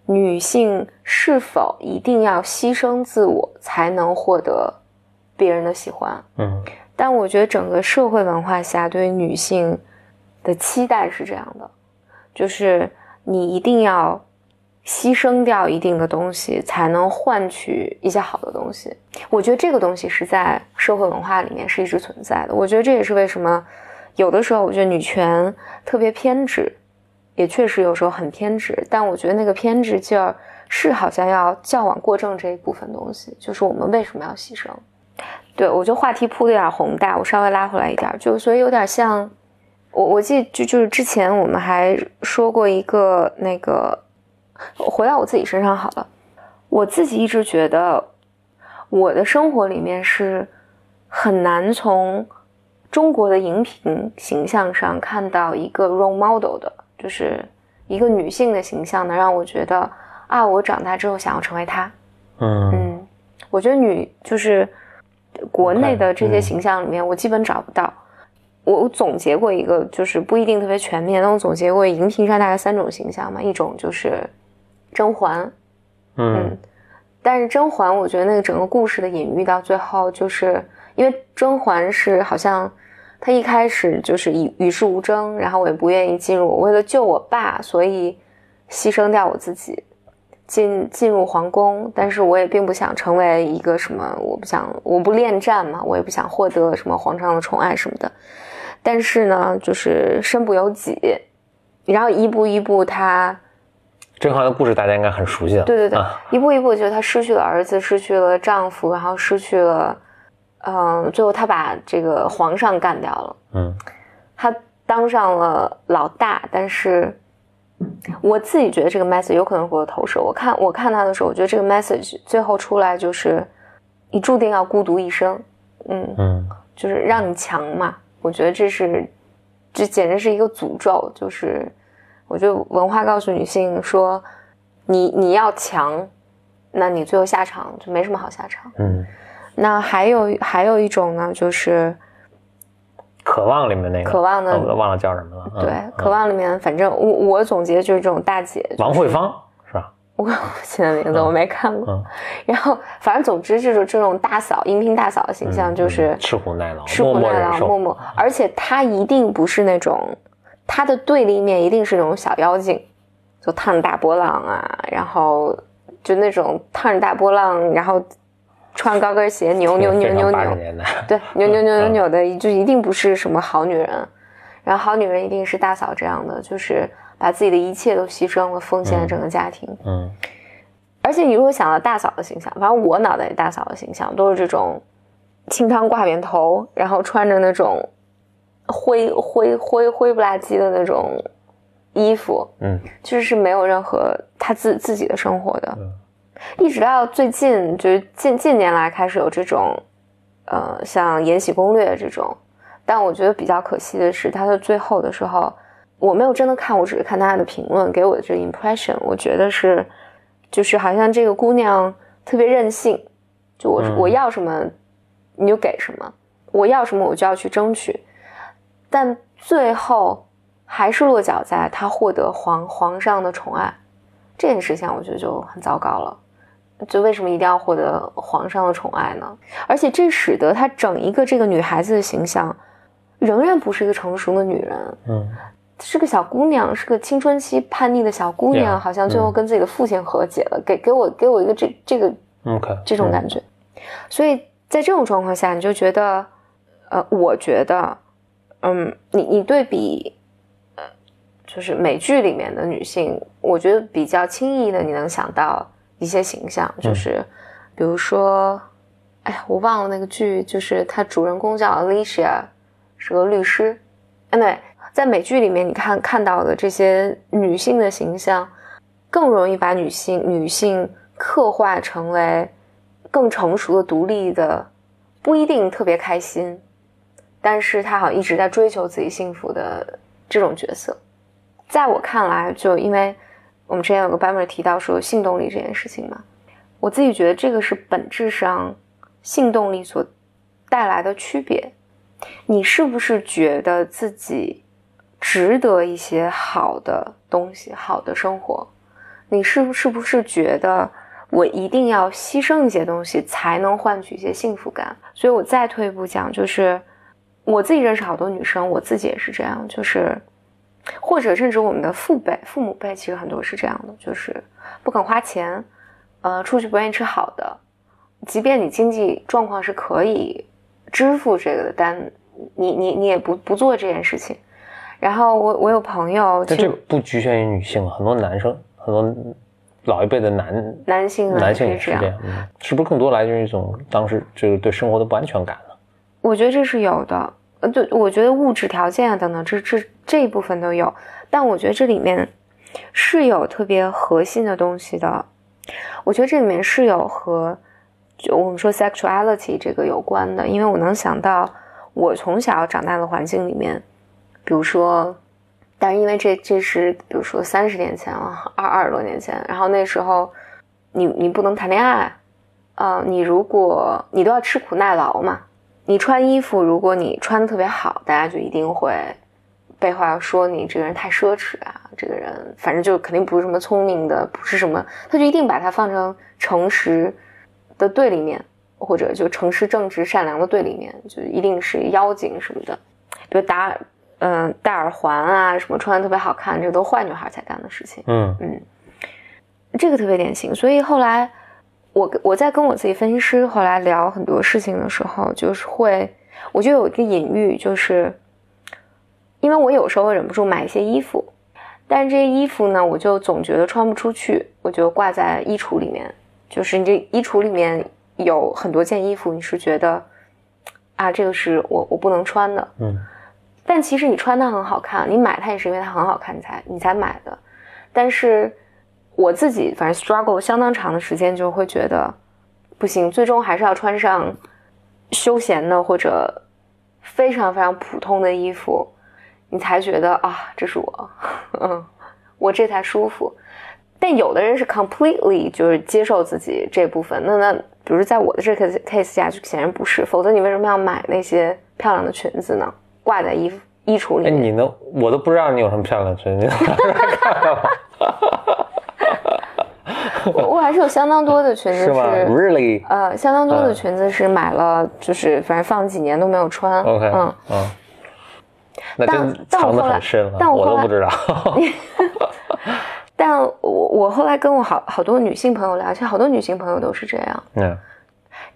[SPEAKER 1] 女性是否一定要牺牲自我才能获得别人的喜欢。嗯，但我觉得整个社会文化下对女性的期待是这样的，就是你一定要。牺牲掉一定的东西，才能换取一些好的东西。我觉得这个东西是在社会文化里面是一直存在的。我觉得这也是为什么有的时候我觉得女权特别偏执，也确实有时候很偏执。但我觉得那个偏执劲儿是好像要较往过正这一部分东西，就是我们为什么要牺牲？对我觉得话题铺的有点宏大，我稍微拉回来一点，就所以有点像我我记得就就是之前我们还说过一个那个。回到我自己身上好了，我自己一直觉得，我的生活里面是很难从中国的荧屏形象上看到一个 role model 的，就是一个女性的形象，能让我觉得啊，我长大之后想要成为她。嗯嗯，我觉得女就是国内的这些形象里面，我基本找不到。我总结过一个，就是不一定特别全面，但我总结过荧屏上大概三种形象嘛，一种就是。甄嬛，嗯，但是甄嬛，我觉得那个整个故事的隐喻到最后，就是因为甄嬛是好像她一开始就是与与世无争，然后我也不愿意进入，我为了救我爸，所以牺牲掉我自己，进进入皇宫，但是我也并不想成为一个什么，我不想，我不恋战嘛，我也不想获得什么皇上的宠爱什么的，但是呢，就是身不由己，然后一步一步他。
[SPEAKER 2] 甄嬛的故事大家应该很熟悉了。
[SPEAKER 1] 对对对，一步一步，就是她失去了儿子，失去了丈夫，然后失去了，嗯，最后她把这个皇上干掉了。嗯，她当上了老大，但是我自己觉得这个 message 有可能是我的投射。我看我看他的时候，我觉得这个 message 最后出来就是你注定要孤独一生。嗯嗯，就是让你强嘛。我觉得这是这简直是一个诅咒，就是。我就文化告诉女性说，你你要强，那你最后下场就没什么好下场。嗯，那还有还有一种呢，就是
[SPEAKER 2] 渴望里面那个
[SPEAKER 1] 渴望的，
[SPEAKER 2] 我忘了叫什么了。
[SPEAKER 1] 对，渴望里面，反正我我总结就是这种大姐，
[SPEAKER 2] 王慧芳是吧？
[SPEAKER 1] 我记的名字我没看过。然后反正总之这种这种大嫂，荧屏大嫂的形象就是
[SPEAKER 2] 吃苦耐劳，
[SPEAKER 1] 吃苦耐劳，默默，而且她一定不是那种。他的对立面一定是那种小妖精，就烫着大波浪啊，然后就那种烫着大波浪，然后穿高跟鞋扭扭扭扭扭，对，扭扭扭扭扭的，就一定不是什么好女人。然后好女人一定是大嫂这样的，就是把自己的一切都牺牲了，奉献了整个家庭。
[SPEAKER 2] 嗯。
[SPEAKER 1] 而且你如果想到大嫂的形象，反正我脑袋里大嫂的形象都是这种清汤挂面头，然后穿着那种灰灰灰灰不拉几的那种衣服，
[SPEAKER 2] 嗯。
[SPEAKER 1] 就是是没有任何他自自己的生活的。
[SPEAKER 2] 嗯。
[SPEAKER 1] 一直到最近，就是近近年来开始有这种，呃，像《延禧攻略》这种，但我觉得比较可惜的是，它的最后的时候，我没有真的看，我只是看大家的评论给我的这个 impression，我觉得是，就是好像这个姑娘特别任性，就我、
[SPEAKER 2] 嗯。
[SPEAKER 1] 我要什么你就给什么，我要什么我就要去争取，但最后还是落脚在她获得皇皇上的宠爱这件事情，我觉得就很糟糕了。就为什么一定要获得皇上的宠爱呢？而且这使得她整一个这个女孩子的形象，仍然不是一个成熟的女人，
[SPEAKER 2] 嗯
[SPEAKER 1] 是个小姑娘，是个青春期叛逆的小姑娘
[SPEAKER 2] Yeah，
[SPEAKER 1] 好像最后
[SPEAKER 2] 嗯
[SPEAKER 1] 跟自己的父亲和解了，给给我给我一个这这个
[SPEAKER 2] ，OK，
[SPEAKER 1] 这种感觉。所以在这种状况下，你就觉得，呃，我觉得，嗯，你你对比，呃，就是美剧里面的女性，我觉得比较轻易的你能想到一些形象，就是比如说，哎呀，我忘了那个剧，就是它主人公叫 Alicia，是个律师。哎，对，在美剧里面你看看到的这些女性的形象，更容易把女性女性刻画成为更成熟的、独立的，不一定特别开心，但是他好像一直在追求自己幸福的这种角色。在我看来，就因为我们之前有个班妹提到说性动力这件事情嘛，我自己觉得这个是本质上性动力所带来的区别。你是不是觉得自己值得一些好的东西、好的生活？你是不是不是觉得我一定要牺牲一些东西才能换取一些幸福感？所以我再退一步讲，就是我自己认识好多女生，我自己也是这样，就是或者甚至我们的父辈、父母辈，其实很多是这样的，就是不肯花钱，呃，出去不愿意吃好的，即便你经济状况是可以支付这个的，但你你你也不不做这件事情。然后我我有朋友，
[SPEAKER 2] 但这不局限于女性，很多男生，很多老一辈的男
[SPEAKER 1] 男性呢
[SPEAKER 2] 男性
[SPEAKER 1] 也是这样，
[SPEAKER 2] 也是这样，嗯，是不是更多来自于一种当时就是对生活的不安全感呢？
[SPEAKER 1] 我觉得这是有的，呃，对，我觉得物质条件啊等等，这这这一部分都有，但我觉得这里面是有特别核心的东西的。我觉得这里面是有和就我们说 sexuality 这个有关的，因为我能想到我从小长大的环境里面，比如说，但是因为这这是比如说三十年前了，二二十多年前，然后那时候你你不能谈恋爱，啊、你如果你都要吃苦耐劳嘛，你穿衣服，如果你穿的特别好，大家就一定会背后要说你这个人太奢侈啊，这个人反正就肯定不是什么聪明的，不是什么，他就一定把它放成诚实的对立面，或者就诚实、正直、善良的对立面，就一定是妖精什么的，比如打嗯、戴耳环啊，什么穿的特别好看，这都坏女孩才干的事情。
[SPEAKER 2] 嗯嗯
[SPEAKER 1] 这个特别典型。所以后来我我在跟我自己分析师后来聊很多事情的时候，就是会，我就有一个隐喻，就是因为我有时候忍不住买一些衣服，但是这些衣服呢，我就总觉得穿不出去，我就挂在衣橱里面。就是你这衣橱里面有很多件衣服，你是觉得啊，这个是我我不能穿的，
[SPEAKER 2] 嗯
[SPEAKER 1] 但其实你穿它很好看，你买它也是因为它很好看，你才你才买的。但是我自己反正 struggle 相当长的时间，就会觉得不行，最终还是要穿上休闲的或者非常非常普通的衣服，你才觉得啊，这是我，嗯，我这才舒服。但有的人是 completely 就是接受自己这部分，那那比如在我的这个 case 下，就显然不是，否则你为什么要买那些漂亮的裙子呢？挂在衣服衣橱里
[SPEAKER 2] 哎，你能，我都不知道你有什么漂亮的裙子，你能拿出来看看吗？
[SPEAKER 1] 我我还是有相当多的裙子
[SPEAKER 2] 是吗？Really？
[SPEAKER 1] 呃，相当多的
[SPEAKER 2] 嗯
[SPEAKER 1] 裙子是买了，就是反正放几年都没有穿。
[SPEAKER 2] OK，
[SPEAKER 1] 嗯，
[SPEAKER 2] 嗯，那
[SPEAKER 1] 但
[SPEAKER 2] 真藏得
[SPEAKER 1] 但我后来
[SPEAKER 2] 很深了，
[SPEAKER 1] 但我后来
[SPEAKER 2] 我都不知道。
[SPEAKER 1] 但我我后来跟我好好多女性朋友聊，其实好多女性朋友都是这样。
[SPEAKER 2] 嗯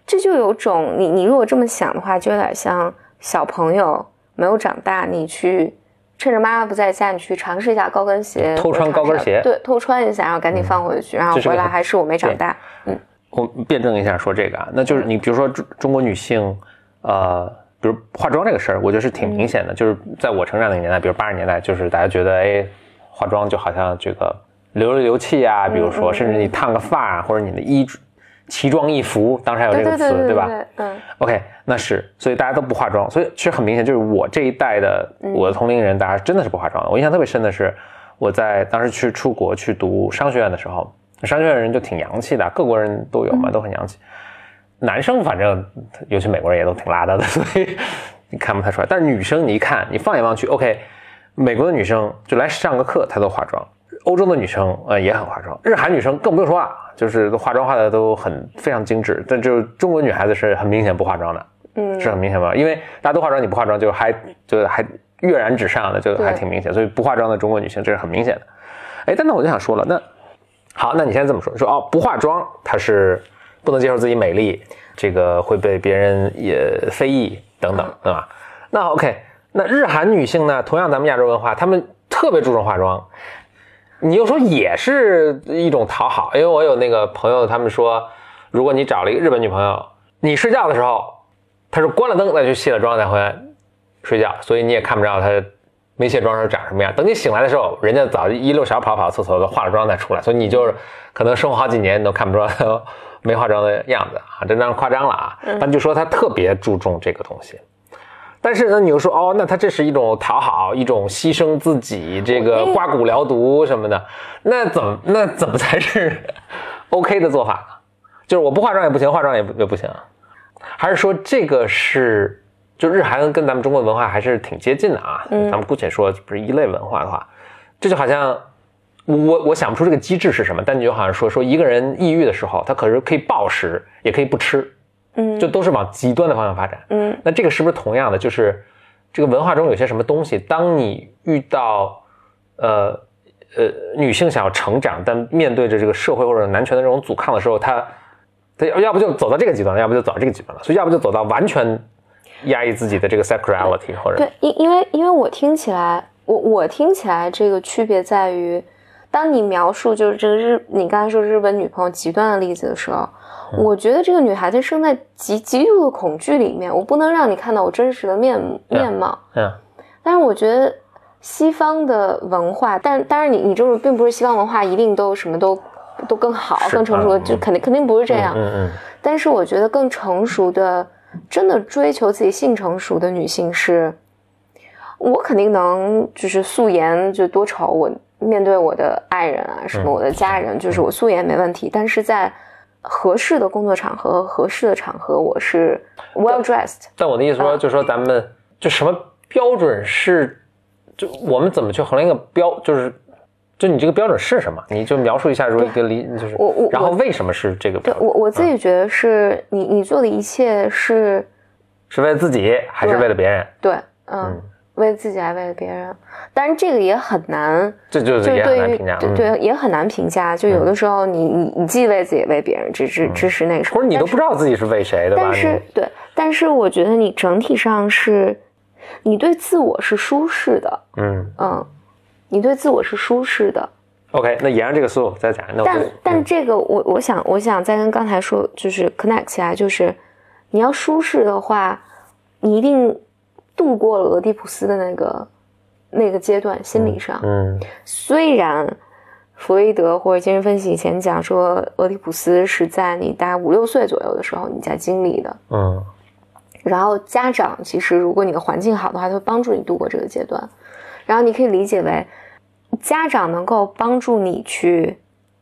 [SPEAKER 1] 这就有种你你如果这么想的话，就有点像小朋友没有长大，你去趁着妈妈不在家，你去尝试一下高跟鞋，
[SPEAKER 2] 偷穿高跟鞋，
[SPEAKER 1] 对，偷穿一下，然后赶紧放回去，然后回来还是我没长大。嗯，
[SPEAKER 2] 我辩证一下说这个啊，那就是你比如说中中国女性，呃，比如化妆这个事儿，我觉得是挺明显的，就是在我成长那个年代，比如八十年代，就是大家觉得哎，化妆就好像这个流里流气啊，比如说甚至你烫个发或者你的衣。奇装异服，当时还有这个词，对吧？嗯，OK，那是，所以大家都不化妆，所以其实很明显，就是我这一代的我的同龄人，大家真的是不化妆的。我印象特别深的是，我在当时去出国去读商学院的时候，商学院人就挺洋气的，各国人都有嘛，都很洋气。男生反正，尤其美国人也都挺邋遢的，所以 你看不太出来。但是女生，你一看，你放眼望去，OK，美国的女生就来上个课，她都化妆。欧洲的女生呃也很化妆，日韩女生更不用说啊，就是化妆化的都很非常精致。但就中国女孩子是很明显不化妆的，嗯，是很明显吧？因为大家都化妆，你不化妆就还就还跃然纸上的，就还挺明显。所以不化妆的中国女性这是很明显的。哎，但那我就想说了，那好，那你现在这么说，说哦不化妆她是不能接受自己美丽，这个会被别人也非议等等，对吧？那 OK，那日韩女性呢？同样咱们亚洲文化，她们特别注重化妆。你又说也是一种讨好，因为我有那个朋友，他们说，如果你找了一个日本女朋友，你睡觉的时候，她是关了灯再去卸了妆再回来睡觉，所以你也看不着她没卸妆时候长什么样。等你醒来的时候，人家早就一溜小跑跑厕所都化了妆再出来，所以你就是可能生活好几年你都看不出来没化妆的样子啊，这当然夸张了啊。但就说她特别注重这个东西。但是呢，你又说哦，那他这是一种讨好，一种牺牲自己，这个刮骨疗毒什么的，那怎么那怎么才是 OK 的做法呢？就是我不化妆也不行，化妆也不也不行，还是说这个是就日韩跟咱们中国文化还是挺接近的啊？咱们姑且说不是一类文化的话，这就好像我我想不出这个机制是什么，但你就好像说说一个人抑郁的时候，他可是可以暴食，也可以不吃。嗯，就都是往极端的方向发展。嗯，那这个是不是同样的？就是这个文化中有些什么东西，当你遇到呃呃女性想要成长，但面对着这个社会或者男权的这种阻抗的时候，她她要要不就走到这个极端，要不就走到这个极端了。所以要不就走到完全压抑自己的这个 sexuality，或者
[SPEAKER 1] 对，因因为因为我听起来，我我听起来这个区别在于，当你描述就是这个日你刚才说日本女朋友极端的例子的时候。我觉得这个女孩子生在极极度的恐惧里面，我不能让你看到我真实的面面貌。嗯，但是我觉得西方的文化，但当然你你这种并不是西方文化一定都什么都都更好、更成熟，就肯定肯定不是这样。嗯嗯。但是我觉得更成熟的，真的追求自己性成熟的女性是，我肯定能就是素颜就多丑，我面对我的爱人啊什么我的家人，就是我素颜没问题，但是在。合适的工作场合，合适的场合，我是 well dressed。
[SPEAKER 2] 但我的意思说，就说咱们就什么标准是，就我们怎么去衡量一个标，就是就你这个标准是什么？你就描述一下，如果一个理，就是我我，然后为什么是这个标准？
[SPEAKER 1] 我我自己觉得是你你做的一切是
[SPEAKER 2] 是为了自己还是为了别人？
[SPEAKER 1] 对，嗯。为自己，还为了别人，但是这个也很难，
[SPEAKER 2] 这就是也很难评价，
[SPEAKER 1] 对，也很难评价。就有的时候，你你你既为自己，为别人，只只只是那个什么，
[SPEAKER 2] 或者你都不知道自己是为谁的。
[SPEAKER 1] 但是对，但是我觉得你整体上是，你对自我是舒适的，嗯嗯，你对自我是舒适的。
[SPEAKER 2] OK，那沿着这个思路再讲。
[SPEAKER 1] 但但这个我我想我想再跟刚才说，就是 connect 起来，就是你要舒适的话，你一定。度过了俄狄浦斯的那个那个阶段，心理上，嗯，虽然弗洛伊德或者精神分析以前讲说，俄狄浦斯是在你大概五六岁左右的时候你在经历的，嗯，然后家长其实如果你的环境好的话，他会帮助你度过这个阶段，然后你可以理解为家长能够帮助你去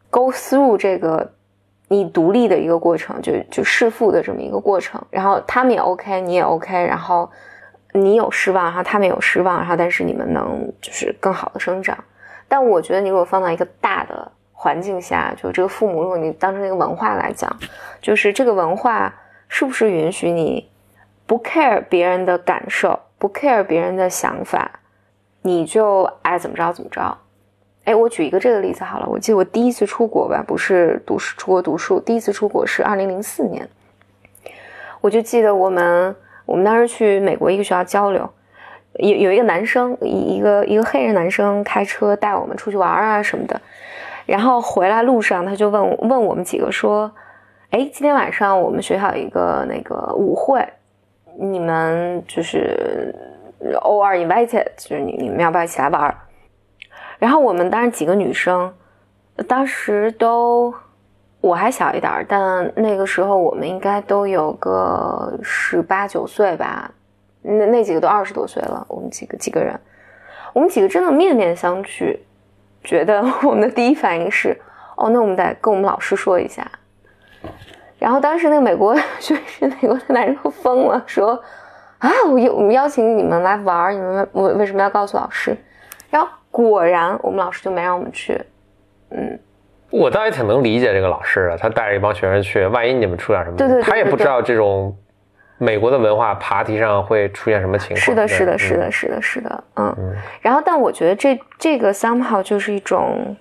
[SPEAKER 1] go through 这个你独立的一个过程，就就弑父的这么一个过程，然后他们也 OK，你也 OK，然后。你有失望，然后他们有失望，然后但是你们能就是更好的生长。但我觉得你如果放到一个大的环境下，就这个父母，如果你当成一个文化来讲，就是这个文化是不是允许你不 care 别人的感受，不 care 别人的想法，你就爱怎么着怎么着？哎，我举一个这个例子好了。我记得我第一次出国吧，不是读书出国读书，第一次出国是二零零四年，我就记得我们。我们当时去美国一个学校交流，有有一个男生，一一个一个黑人男生开车带我们出去玩啊什么的，然后回来路上他就问问我们几个说，哎，今天晚上我们学校有一个那个舞会，你们就是偶尔 invited，就是你你们要不要一起来玩？然后我们当时几个女生，当时都我还小一点儿，但那个时候我们应该都有个十八九岁吧。那那几个都二十多岁了，我们几个几个人，我们几个真的面面相觑，觉得我们的第一反应是，哦，那我们得跟我们老师说一下。然后当时那个美国学生，美国的男人都疯了，说，啊，我邀我们邀请你们来玩，你们为为什么要告诉老师？然后果然，我们老师就没让我们去。嗯，
[SPEAKER 2] 我倒也挺能理解这个老师的，他带着一帮学生去，万一你们出点什么，
[SPEAKER 1] 对对，
[SPEAKER 2] 他也不知道这种。美国的文化爬梯上会出现什么情况？
[SPEAKER 1] 是的，是的，是的，是的，是的，嗯。然后，但我觉得这这个 somehow 就是一种，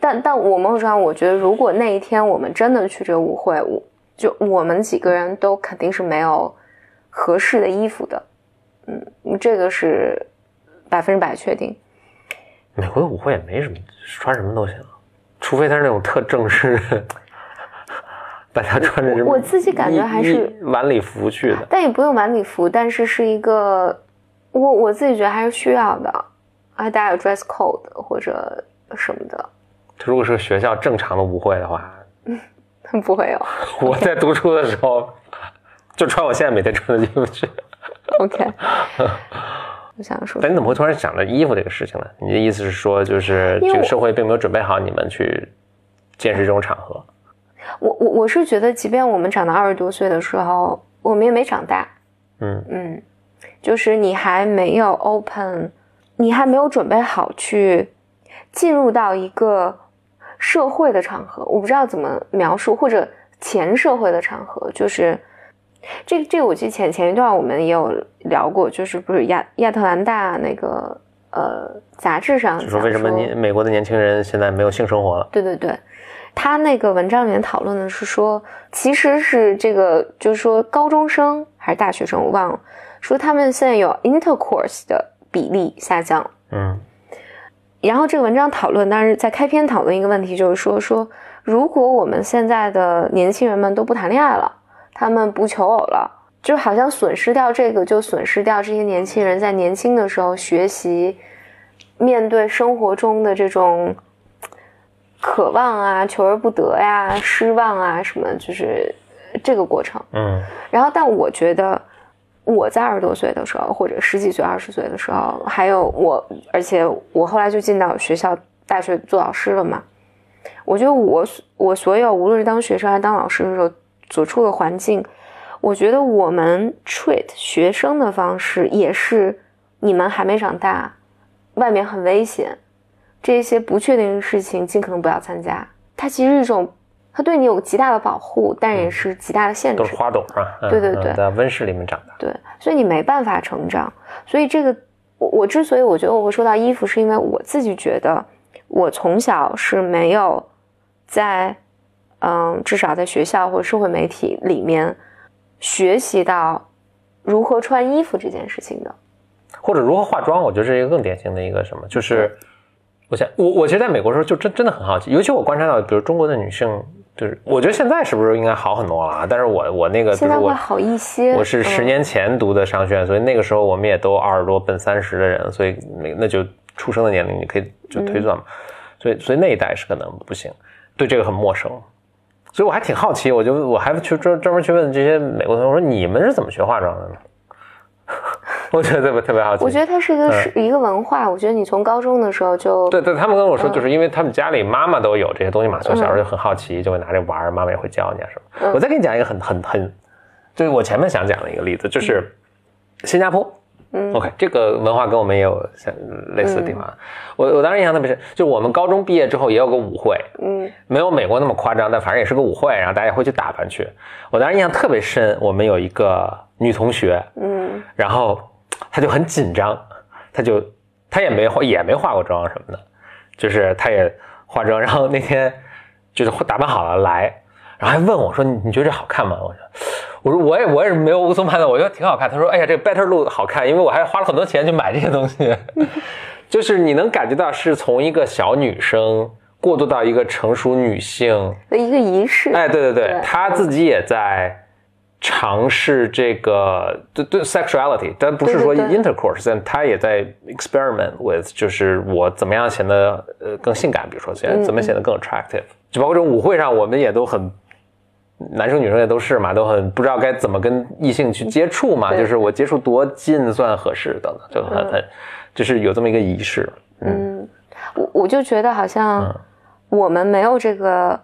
[SPEAKER 1] 但但我某种上，我觉得如果那一天我们真的去这个舞会，我就我们几个人都肯定是没有合适的衣服的，嗯，这个是百分之百确定。
[SPEAKER 2] 美国的舞会也没什么，穿什么都行，除非他是那种特正式。大家穿着
[SPEAKER 1] 我自己感觉还是
[SPEAKER 2] 晚礼服去的，
[SPEAKER 1] 但也不用晚礼服，但是是一个我我自己觉得还是需要的，啊，大家有 dress code 或者什么的。
[SPEAKER 2] 如果是学校正常的舞会的话，
[SPEAKER 1] 嗯，不会有。
[SPEAKER 2] 我在读书的时候就穿我现在每天穿的衣服去。
[SPEAKER 1] OK，我想说，
[SPEAKER 2] 但你怎么会突然想到衣服这个事情呢？你的意思是说，就是这个社会并没有准备好你们去见识这种场合？
[SPEAKER 1] 我我我是觉得，即便我们长到二十多岁的时候，我们也没长大。嗯嗯，就是你还没有 open，你还没有准备好去进入到一个社会的场合。我不知道怎么描述，或者前社会的场合，就是这这个，我记得前前一段我们也有聊过，就是不是亚亚特兰大那个呃杂志上
[SPEAKER 2] 就说为什么你美国的年轻人现在没有性生活了？
[SPEAKER 1] 对对对。他那个文章里面讨论的是说，其实是这个，就是说高中生还是大学生，我忘了，说他们现在有 intercourse 的比例下降。嗯，然后这个文章讨论，但是在开篇讨论一个问题，就是说说如果我们现在的年轻人们都不谈恋爱了，他们不求偶了，就好像损失掉这个，就损失掉这些年轻人在年轻的时候学习面对生活中的这种。渴望啊，求而不得呀，失望啊，什么就是这个过程。嗯，然后，但我觉得我在二十多岁的时候，或者十几岁、二十岁的时候，还有我，而且我后来就进到学校、大学做老师了嘛。我觉得我我所有无论是当学生还是当老师的时候所处的环境，我觉得我们 treat 学生的方式也是你们还没长大，外面很危险。这些不确定的事情，尽可能不要参加。它其实是一种，它对你有极大的保护，但也是极大的限制。
[SPEAKER 2] 都是花朵是吧？
[SPEAKER 1] 对对对，
[SPEAKER 2] 在温室里面长大。
[SPEAKER 1] 对，所以你没办法成长。所以这个，我我之所以我觉得我会说到衣服，是因为我自己觉得，我从小是没有在，嗯，至少在学校或者社会媒体里面学习到如何穿衣服这件事情的，
[SPEAKER 2] 或者如何化妆。我觉得是一个更典型的一个什么，就是。我想，我我其实在美国的时候就真真的很好奇，尤其我观察到，比如中国的女性，就是我觉得现在是不是应该好很多了啊？但是我我那个
[SPEAKER 1] 现在会好一些。
[SPEAKER 2] 我是十年前读的商学院，所以那个时候我们也都二十多奔三十的人，所以那那就出生的年龄你可以就推算嘛。所以所以那一代是可能不行，对这个很陌生。所以我还挺好奇，我就我还去专专门去问这些美国同学，我说你们是怎么学化妆的呢？我觉得特别特别好奇。
[SPEAKER 1] 我觉得它是一个是一个文化。我觉得你从高中的时候就
[SPEAKER 2] 对对，他们跟我说，就是因为他们家里妈妈都有这些东西嘛，所以小时候就很好奇，就会拿着玩，妈妈也会教你啊什么。我再给你讲一个很很很，就是我前面想讲的一个例子，就是新加坡。嗯，OK，这个文化跟我们也有像类似的地方。我我当时印象特别深，就我们高中毕业之后也有个舞会，嗯，没有美国那么夸张，但反正也是个舞会，然后大家会去打扮去。我当时印象特别深，我们有一个女同学，嗯，然后。她就很紧张，她就她也没化也没化过妆什么的，就是她也化妆，然后那天就是打扮好了来，然后还问我说：“你你觉得这好看吗？”我说：“我说我也我也是没有无从判断，我觉得挺好看。他说哎呀这个 Better Look 好看，因为我还花了很多钱去买这些东西。就是你能感觉到是从一个小女生过渡到一个成熟女性
[SPEAKER 1] 的一个仪式。
[SPEAKER 2] 哎，对对对，她自己也在尝试这个对对 sexuality，但不是说 intercourse，但她也在 experiment with，就是我怎么样显得呃更性感，比如说现在怎么显得更 attractive，就包括这种舞会上，我们也都很男生女生也都是嘛，都很不知道该怎么跟异性去接触嘛，就是我接触多近算合适等等，就很很。就是有这么一个仪式，
[SPEAKER 1] 嗯，我我就觉得好像我们没有这个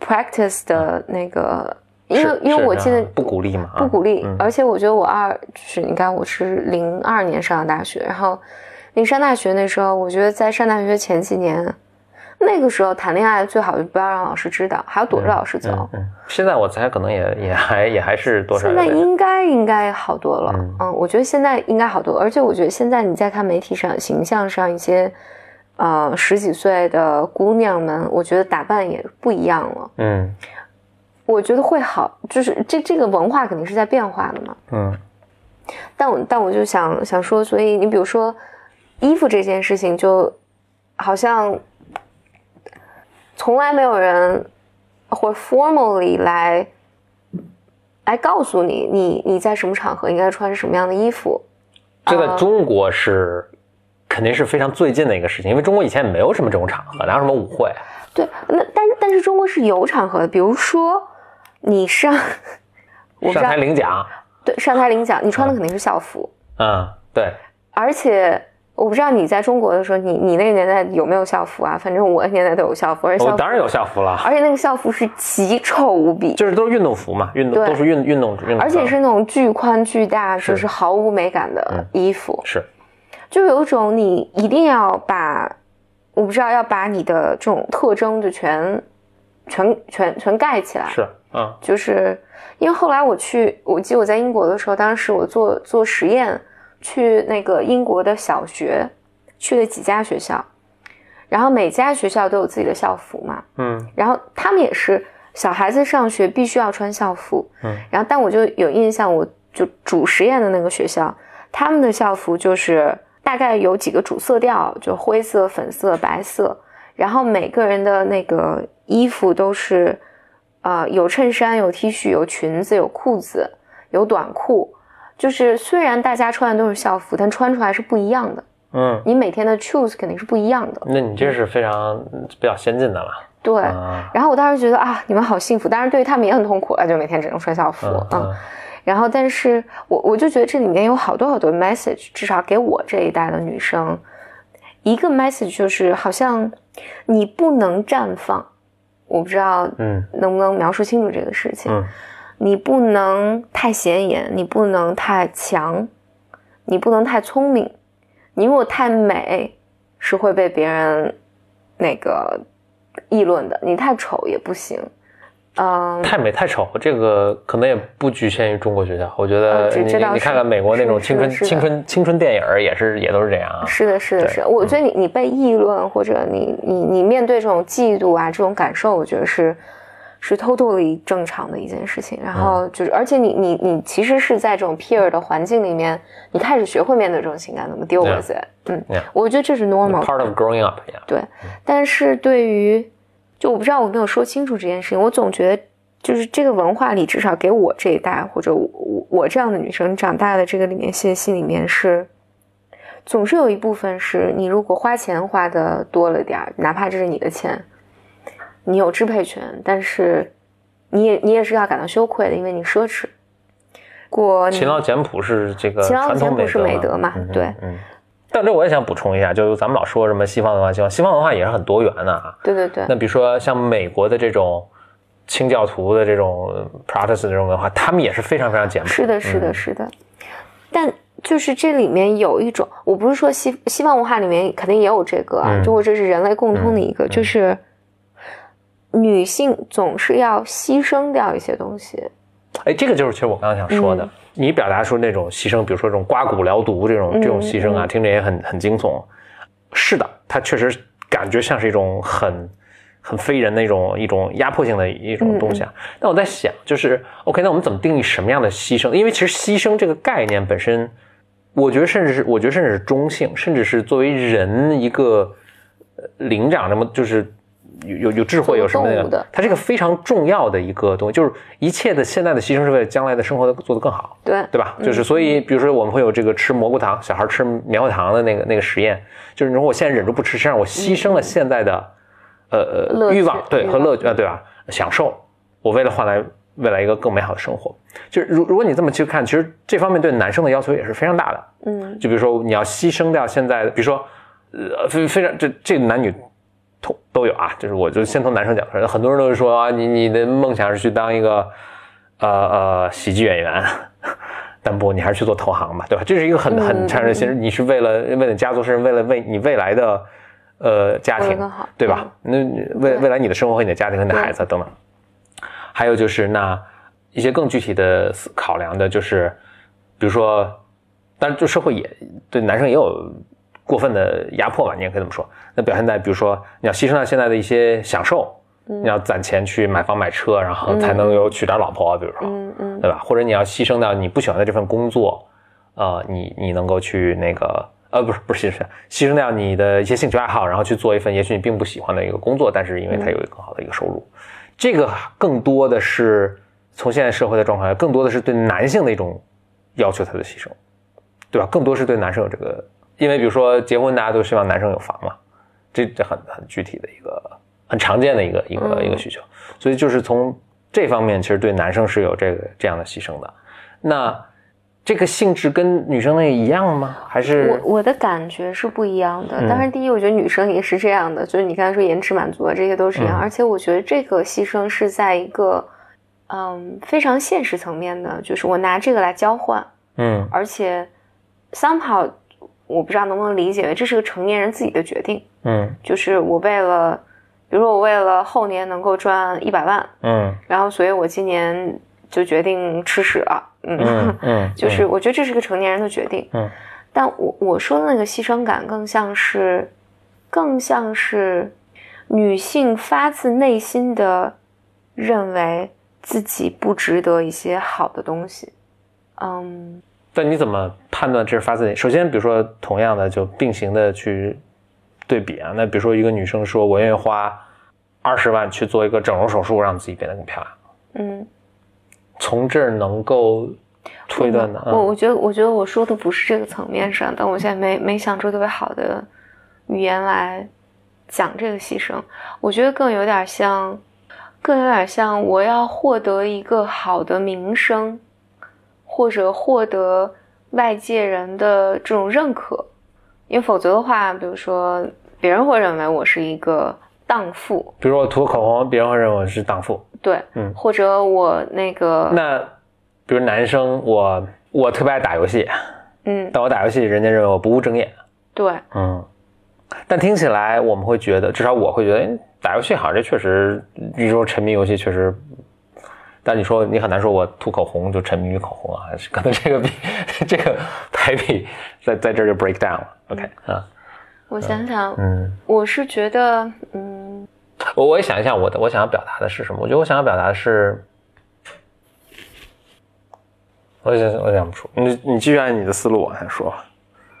[SPEAKER 1] practice 的那个，因为因为我记得
[SPEAKER 2] 不鼓励嘛，
[SPEAKER 1] 不鼓励，而且我觉得我二就是你看我是零二年上的大学，然后你上大学那时候，我觉得在上大学前几年。那个时候谈恋爱最好就不要让老师知道，还要躲着老师走。
[SPEAKER 2] 现在我猜可能也 也还也还是多少。
[SPEAKER 1] 现在应该应该好多了。嗯，我觉得现在应该好多，而且我觉得现在你在看媒体上、形象上一些，呃，十几岁的姑娘们，我觉得打扮也不一样了。嗯，我觉得会好，就是这这个文化肯定是在变化的嘛。嗯，但我但我就想想说，所以你比如说衣服这件事情，就好像。从来没有人或 formally 来来告诉你，你你在什么场合应该穿什么样的衣服。
[SPEAKER 2] 这在中国是肯定是非常最近的一个事情，因为中国以前也没有什么这种场合，哪有什么舞会？
[SPEAKER 1] 对，那但是但是中国是有场合的，比如说你上
[SPEAKER 2] 上台领奖，
[SPEAKER 1] 对，上台领奖，你穿的肯定是校服。
[SPEAKER 2] 嗯，对，
[SPEAKER 1] 而且。我不知道你在中国的时候，你你那个年代有没有校服啊？反正我年代都有校服，而且
[SPEAKER 2] 我当然有校服了。
[SPEAKER 1] 而且那个校服是奇丑无比，
[SPEAKER 2] 就是都是运动服嘛，运动都是运运动运动，
[SPEAKER 1] 而且是那种巨宽巨大，就是毫无美感的衣服。
[SPEAKER 2] 是，
[SPEAKER 1] 就有种你一定要把，我不知道要把你的这种特征就全全全全盖起来。
[SPEAKER 2] 是，嗯，
[SPEAKER 1] 就是因为后来我去，我记得我在英国的时候，当时我做做实验。去那个英国的小学，去了几家学校，然后每家学校都有自己的校服嘛，嗯，然后他们也是小孩子上学必须要穿校服，嗯，然后但我就有印象，我就主实验的那个学校，他们的校服就是大概有几个主色调，就灰色、粉色、白色，然后每个人的那个衣服都是，呃，有衬衫、有 T 恤、有裙子、有裤子、有短裤。就是虽然大家穿的都是校服，但穿出来是不一样的。嗯，你每天的 choose 肯定是不一样的。
[SPEAKER 2] 那你这是非常比较先进的了。
[SPEAKER 1] 对。然后我当时觉得啊，你们好幸福，当然对于他们也很痛苦啊，就每天只能穿校服。嗯。然后，但是我我就觉得这里面有好多好多 message，至少给我这一代的女生，一个 message 就是好像你不能绽放。我不知道，嗯，能不能描述清楚这个事情？嗯。你不能太显眼，你不能太强，你不能太聪明。你如果太美，是会被别人那个议论的。你太丑也不行。
[SPEAKER 2] 嗯，太美太丑，这个可能也不局限于中国学校。我觉得你你看看美国那种青春青春青春电影也是也都是这样啊。
[SPEAKER 1] 是的，是的，是。我觉得你你被议论或者你你你面对这种嫉妒啊这种感受，我觉得是。是 totally 正常的一件事情，然后就是，而且你你你其实是在这种 peer 的环境里面，你开始学会面对这种情感，怎么 deal with it。嗯，我觉得这是 normal
[SPEAKER 2] part of growing up。
[SPEAKER 1] 对，但是对于，就我不知道我没有说清楚这件事情，我总觉得就是这个文化里，至少给我这一代或者我我这样的女生长大的这个里面信息里面是，总是有一部分是你如果花钱花的多了点儿，哪怕这是你的钱。你有支配权，但是你也你也是要感到羞愧的，因为你奢侈。过
[SPEAKER 2] 勤劳简朴是这个
[SPEAKER 1] 勤劳简朴是美德嘛？对，嗯。
[SPEAKER 2] 但这我也想补充一下，就是咱们老说什么西方文化，西方西方文化也是很多元的啊。
[SPEAKER 1] 对对对。
[SPEAKER 2] 那比如说像美国的这种清教徒的这种 Protestant 这种文化，他们也是非常非常简朴。
[SPEAKER 1] 是的，是的，是的。但就是这里面有一种，我不是说西西方文化里面肯定也有这个啊，就或者是人类共通的一个，就是。女性总是要牺牲掉一些东西，
[SPEAKER 2] 哎，这个就是其实我刚刚想说的。你表达出那种牺牲，比如说这种刮骨疗毒这种这种牺牲啊，听着也很很惊悚。是的，它确实感觉像是一种很很非人的一种一种压迫性的一种东西啊。那我在想，就是 OK，那我们怎么定义什么样的牺牲？因为其实牺牲这个概念本身，我觉得甚至是我觉得甚至是中性，甚至是作为人一个灵长这么就是有有有智慧有什么
[SPEAKER 1] 的，
[SPEAKER 2] 它是一个非常重要的一个东西，就是一切的现在的牺牲是为了将来的生活做得更好，
[SPEAKER 1] 对
[SPEAKER 2] 对吧？就是所以，比如说我们会有这个吃蘑菇糖，小孩吃棉花糖的那个那个实验，就是如果我现在忍住不吃，实际上我牺牲了现在的。呃呃，欲望对和乐趣啊，对吧？享受，我为了换来未来一个更美好的生活，就是如如果你这么去看，其实这方面对男生的要求也是非常大的。嗯，就比如说你要牺牲掉现在，比如说呃非非常这这男女同都有啊，就是我就先从男生讲出来，很多人都是说啊，你你的梦想是去当一个呃呃喜剧演员，但不，你还是去做投行吧，对吧？这是一个很很残忍的现实，你是为了为了家族，甚至为了为你未来的。呃，家庭对吧？那未未来你的生活和你的家庭和你的孩子等等，还有就是那一些更具体的考量的，就是比如说，当然就社会也对男生也有过分的压迫吧，你也可以这么说。那表现在比如说，你要牺牲掉现在的一些享受，你要攒钱去买房买车，然后才能有娶到老婆，比如说，嗯嗯，对吧？或者你要牺牲掉你不喜欢的这份工作，呃，你你能够去那个。呃，不是不是牺牲，牺牲掉你的一些兴趣爱好，然后去做一份也许你并不喜欢的一个工作，但是因为它有一个更好的一个收入，这个更多的是从现在社会的状况，更多的是对男性的一种要求他的牺牲，对吧？更多是对男生有这个，因为比如说结婚，大家都希望男生有房嘛，这这很很具体的一个很常见的一个一个一个需求，所以就是从这方面，其实对男生是有这个这样的牺牲的，那。这个性质跟女生的一样吗？还是
[SPEAKER 1] 我我的感觉是不一样的。当然，第一，我觉得女生也是这样的，就是你刚才说延迟满足啊，这些都是一样。而且，我觉得这个牺牲是在一个嗯非常现实层面的，就是我拿这个来交换，嗯，而且 somehow 我不知道能不能理解为这是个成年人自己的决定，嗯，就是我为了，比如说我为了后年能够赚一百万，嗯，然后所以我今年就决定吃屎了。嗯嗯，就是我觉得这是个成年人的决定。嗯，但我我说的那个牺牲感更像是，更像是女性发自内心的认为自己不值得一些好的东西。
[SPEAKER 2] 嗯，但你怎么判断这是发自内？首先，比如说同样的就并行的去对比啊，那比如说一个女生说我愿意花二十万去做一个整容手术，让自己变得更漂亮。嗯。从这儿能够推断的，
[SPEAKER 1] 我我觉得，我觉得我说的不是这个层面上，但我现在没没想出特别好的语言来讲这个牺牲。我觉得更有点像，更有点像我要获得一个好的名声，或者获得外界人的这种认可，因为否则的话，比如说别人会认为我是一个荡妇，
[SPEAKER 2] 比如我涂口红，别人会认为我是荡妇。
[SPEAKER 1] 对，嗯，或者我那个，
[SPEAKER 2] 那比如男生，我我特别爱打游戏，嗯，但我打游戏，人家认为我不务正业，
[SPEAKER 1] 对，嗯，
[SPEAKER 2] 但听起来我们会觉得，至少我会觉得，打游戏好像这确实，你说沉迷游戏确实，但你说你很难说我涂口红就沉迷于口红啊，还是可能这个比 这个排比在在这就 break down 了，OK 啊，
[SPEAKER 1] 我想想，嗯，我是觉得，嗯。
[SPEAKER 2] 我我也想一下，我的我想要表达的是什么？我觉得我想要表达的是，我想我想不出。你你继续按你的思路往下说。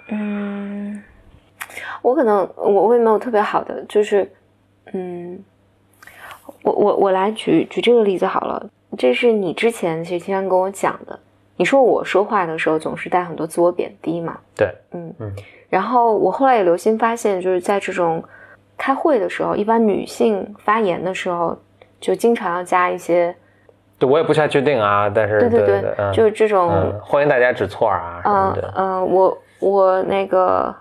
[SPEAKER 1] 嗯，我可能我我也没有特别好的，就是嗯，我我我来举举这个例子好了。这是你之前其实经常跟我讲的，你说我说话的时候总是带很多自我贬低嘛？
[SPEAKER 2] 对，嗯嗯。
[SPEAKER 1] 然后我后来也留心发现，就是在这种。开会的时候，一般女性发言的时候，就经常要加一些。
[SPEAKER 2] 对，我也不太确定啊，但是
[SPEAKER 1] 对对对，就是这种
[SPEAKER 2] 欢迎大家指错啊什么的。
[SPEAKER 1] 嗯，我我那个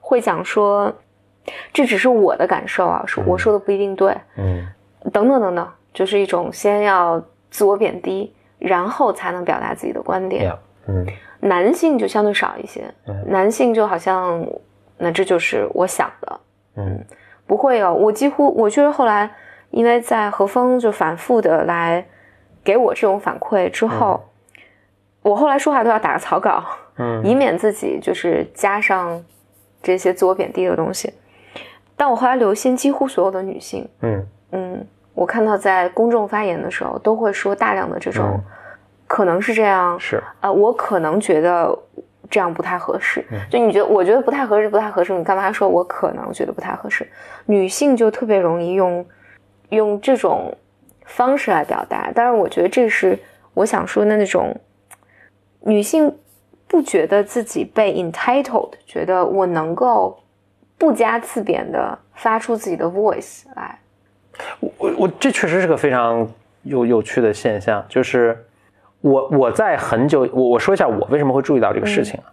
[SPEAKER 1] 会讲说，这只是我的感受啊，说我说的不一定对。嗯，等等等等，就是一种先要自我贬低，然后才能表达自己的观点。嗯，男性就相对少一些，男性就好像那这就是我想的。嗯。不会哦，我几乎我就是后来，因为在何峰就反复的来给我这种反馈之后，我后来说话都要打个草稿，嗯，以免自己就是加上这些自我贬低的东西。但我后来留心，几乎所有的女性，嗯嗯，我看到在公众发言的时候，都会说大量的这种，可能是这样，
[SPEAKER 2] 是
[SPEAKER 1] 啊，我可能觉得这样不太合适。就你觉得，我觉得不太合适，不太合适，你干嘛说我可能觉得不太合适？女性就特别容易用用这种方式来表达，但是，我觉得这是我想说的那种女性不觉得自己被 entitled，觉得我能够不加自贬的发出自己的 voice 来。
[SPEAKER 2] 我我这确实是个非常有有趣的现象，就是我我在很久我我说一下我为什么会注意到这个事情啊，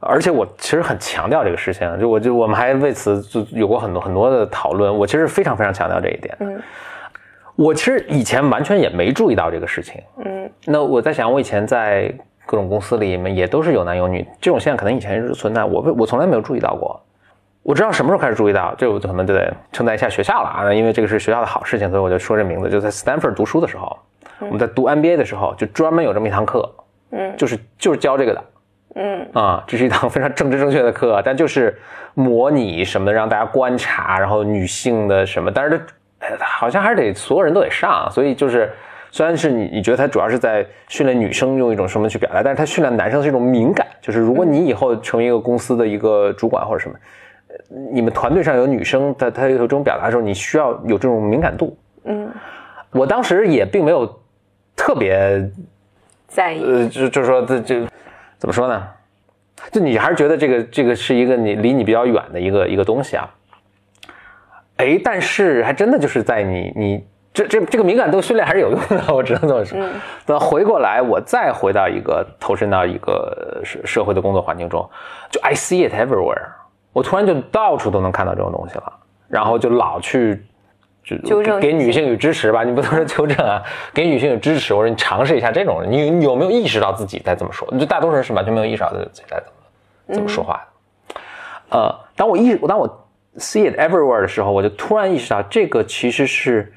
[SPEAKER 2] 而且我其实很强调这个事情，就我就我们还为此就有过很多很多的讨论，我其实非常非常强调这一点。嗯，我其实以前完全也没注意到这个事情。嗯，那我在想，我以前在各种公司里面也都是有男有女，这种现象可能以前是存在，我我从来没有注意到过。我知道什么时候开始注意到，这我可能就得称赞一下学校了啊，因为这个是学校的好事情，所以我就说这名字。就在 Stanford 读书的时候，我们在读 MBA 的时候，就专门有这么一堂课，嗯，就是就是教这个的，嗯啊，这是一堂非常政治正确的课，但就是模拟什么让大家观察，然后女性的什么，但是它好像还是得所有人都得上，所以就是虽然是你你觉得它主要是在训练女生用一种什么去表达，但是它训练男生是一种敏感，就是如果你以后成为一个公司的一个主管或者什么。你们团队上有女生，她她有这种表达的时候，你需要有这种敏感度。嗯，我当时也并没有特别
[SPEAKER 1] 在意，呃，
[SPEAKER 2] 就就是说这这怎么说呢？就你还是觉得这个这个是一个你离你比较远的一个一个东西啊？哎，但是还真的就是在你你这这这个敏感度训练还是有用的，我只能这么说。等回过来，我再回到一个投身到一个社社会的工作环境中，就 I see it everywhere。我突然就到处都能看到这种东西了，然后就老去
[SPEAKER 1] 就纠正
[SPEAKER 2] 给女性与支持吧，你不能说纠正啊，给女性与支持，我说你尝试一下这种，你你有没有意识到自己在这么说？就大多数人是完全没有意识到自己在怎么怎么说话的。呃，当我意当我 see it everywhere 的时候，我就突然意识到这个其实是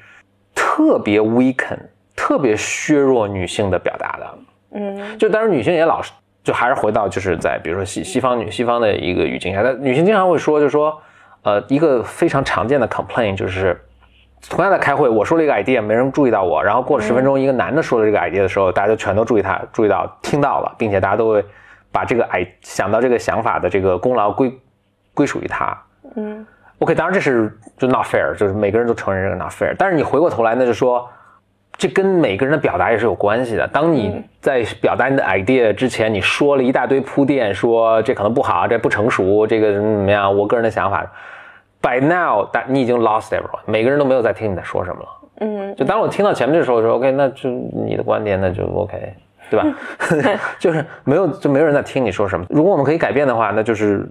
[SPEAKER 2] 特别 weaken、特别削弱女性的表达的。嗯，就当然女性也老是。就还是回到就是在比如说西西方女西方的一个语境下，那女性经常会说，就是说，呃，一个非常常见的 complaint 就是，同样在开会，我说了一个 idea，没人注意到我，然后过了十分钟，一个男的说了这个 idea 的时候，大家就全都注意他，注意到听到了，并且大家都会把这个 i 想到这个想法的这个功劳归归属于他。嗯，OK，当然这是就 not fair，就是每个人都承认这个 not fair，但是你回过头来，那就说。这跟每个人的表达也是有关系的。当你在表达你的 idea 之前，你说了一大堆铺垫，说这可能不好，这不成熟，这个怎么样？我个人的想法，by now，但你已经 lost everyone，每个人都没有在听你在说什么了。嗯，就当我听到前面的时候，说 OK，那就你的观点，那就 OK，对吧？就是没有，就没有人在听你说什么。如果我们可以改变的话，那就是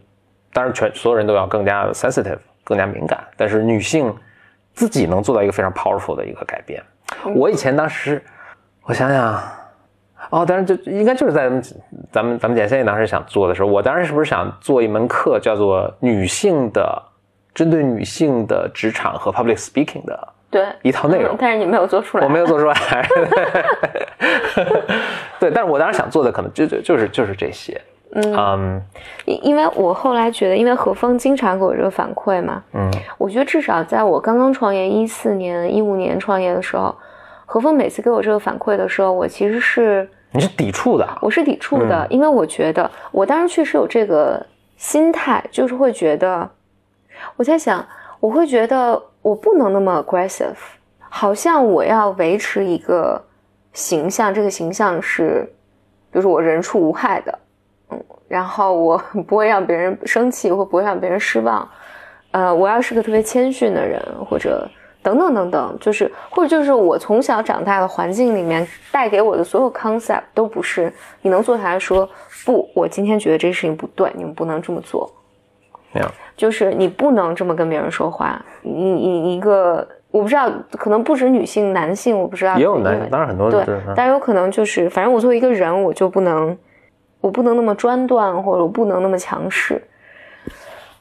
[SPEAKER 2] 当然全所有人都要更加 sensitive，更加敏感。但是女性自己能做到一个非常 powerful 的一个改变。我以前当时，我想想，哦，当然就应该就是在咱们咱们简先生当时想做的时候，我当时是不是想做一门课，叫做女性的，针对女性的职场和 public speaking 的，
[SPEAKER 1] 对
[SPEAKER 2] 一套内容。
[SPEAKER 1] 但是你没有做出来，
[SPEAKER 2] 我没有做出来。对，但是我当时想做的可能就就就是就是这些。嗯，
[SPEAKER 1] 因因为我后来觉得，因为何峰经常给我这个反馈嘛，嗯，我觉得至少在我刚刚创业一四年、一五年创业的时候，何峰每次给我这个反馈的时候，我其实是
[SPEAKER 2] 你是抵触的，
[SPEAKER 1] 我是抵触的，因为我觉得我当时确实有这个心态，就是会觉得我在想，我会觉得我不能那么 aggressive，好像我要维持一个形象，这个形象是，比如说我人畜无害的。然后我 不会让别人生气，或不会让别人失望，呃，我要是个特别谦逊的人，或者等等等等，就是或者就是我从小长大的环境里面带给我的所有 concept 都不是。你能坐下来说不，我今天觉得这事情不对，你们不能这么做，
[SPEAKER 2] 没有，
[SPEAKER 1] 就是你不能这么跟别人说话，你你一个我不知道，可能不止女性，男性我不知道，
[SPEAKER 2] 也有男性，当然很多
[SPEAKER 1] 对，但有可能就是反正我作为一个人，我就不能。我不能那么专断，或者我不能那么强势。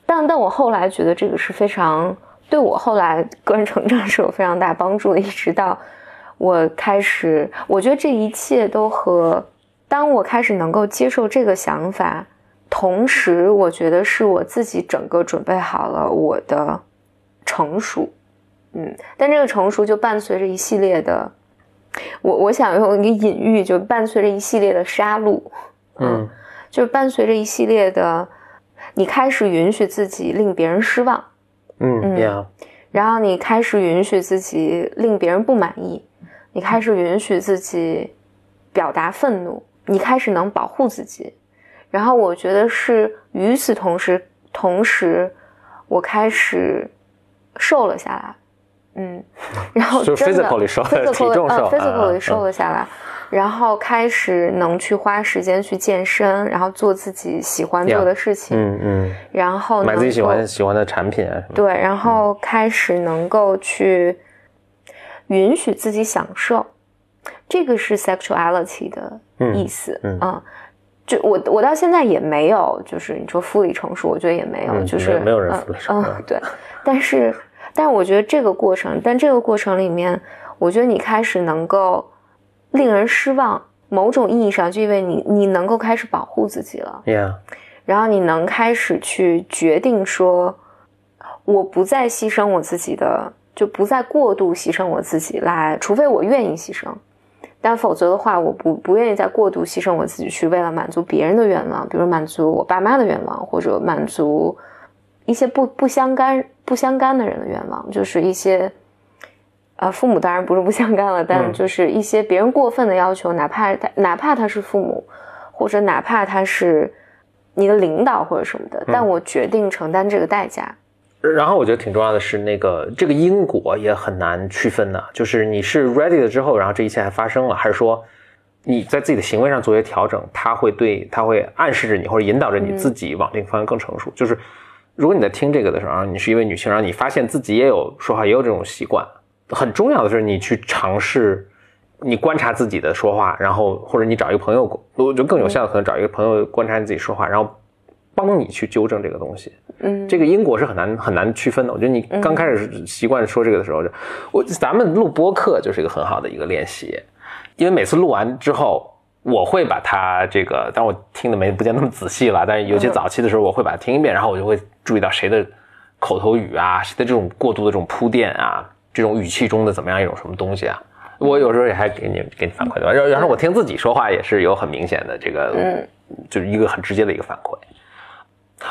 [SPEAKER 1] 但但我后来觉得这个是非常对我后来个人成长是有非常大帮助的。一直到我开始，我觉得这一切都和当我开始能够接受这个想法，同时我觉得是我自己整个准备好了我的成熟。嗯，但这个成熟就伴随着一系列的，我我想用一个隐喻，就伴随着一系列的杀戮，
[SPEAKER 2] 嗯，
[SPEAKER 1] 就是伴随着一系列的，你开始允许自己令别人失望，
[SPEAKER 2] 嗯，Yeah，
[SPEAKER 1] 然后你开始允许自己令别人不满意，你开始允许自己表达愤怒，你开始能保护自己，然后我觉得是与此同时，同时我开始瘦了下来，嗯，然后
[SPEAKER 2] 就
[SPEAKER 1] 真的
[SPEAKER 2] physically 瘦
[SPEAKER 1] physically-
[SPEAKER 2] 体重瘦
[SPEAKER 1] 呃，physically
[SPEAKER 2] 嗯。
[SPEAKER 1] 瘦了下来，然后开始能去花时间去健身，然后做自己喜欢做的事情，
[SPEAKER 2] 嗯嗯，
[SPEAKER 1] 然后
[SPEAKER 2] 买自己喜欢喜欢的产品。
[SPEAKER 1] 对，然后开始能够去允许自己享受，这个是 sexuality 的意思。
[SPEAKER 2] 嗯
[SPEAKER 1] 啊就我我到现在也没有，就是你说 fully 成熟，我觉得也没有，
[SPEAKER 2] 嗯
[SPEAKER 1] 就是
[SPEAKER 2] 没有人
[SPEAKER 1] 嗯
[SPEAKER 2] fully 成熟
[SPEAKER 1] 嗯，对。但是，但我觉得这个过程，但这个过程里面，我觉得你开始能够令人失望，某种意义上就因为你你能够开始保护自己了。
[SPEAKER 2] Yeah，
[SPEAKER 1] 然后你能开始去决定说，我不再牺牲我自己的，就不再过度牺牲我自己来，除非我愿意牺牲，但否则的话，我不不愿意再过度牺牲我自己去为了满足别人的愿望，比如满足我爸妈的愿望，或者满足一些不不相干不相干的人的愿望，就是一些。呃，父母当然不是不相干了，但
[SPEAKER 2] 嗯
[SPEAKER 1] 就是一些别人过分的要求，哪怕他哪怕他是父母，或者哪怕他是你的领导或者什么的，但我决定承担这个代价。
[SPEAKER 2] 然后我觉得挺重要的是，那个这个因果也很难区分的，就是你是 ready 了之后，然后这一切还发生了，还是说你在自己的行为上做一些调整，它会对它会暗示着你或者引导着你自己往这个方向更成熟。就是如果你在听这个的时候，你是一位女性，然后你发现自己也有说话也有这种习惯，很重要的是你去尝试。你观察自己的说话，然后或者你找一个朋友，我觉得更有效的可能找一个朋友观察你自己说话，然后帮你去纠正这个东西。
[SPEAKER 1] 嗯，
[SPEAKER 2] 这个因果是很难很难区分的。我觉得你刚开始习惯说这个的时候，就我咱们录播课就是一个很好的一个练习，因为每次录完之后，我会把它这个，当我听的没不见那么仔细了，但是有些早期的时候，我会把它听一遍，然后我就会注意到谁的口头语啊，谁的这种过度的这种铺垫啊，这种语气中的怎么样一种什么东西啊。我有时候也还给你给你反馈对吧？然后然后我听自己说话也是有很明显的这个，
[SPEAKER 1] 嗯，
[SPEAKER 2] 就是一个很直接的一个反馈。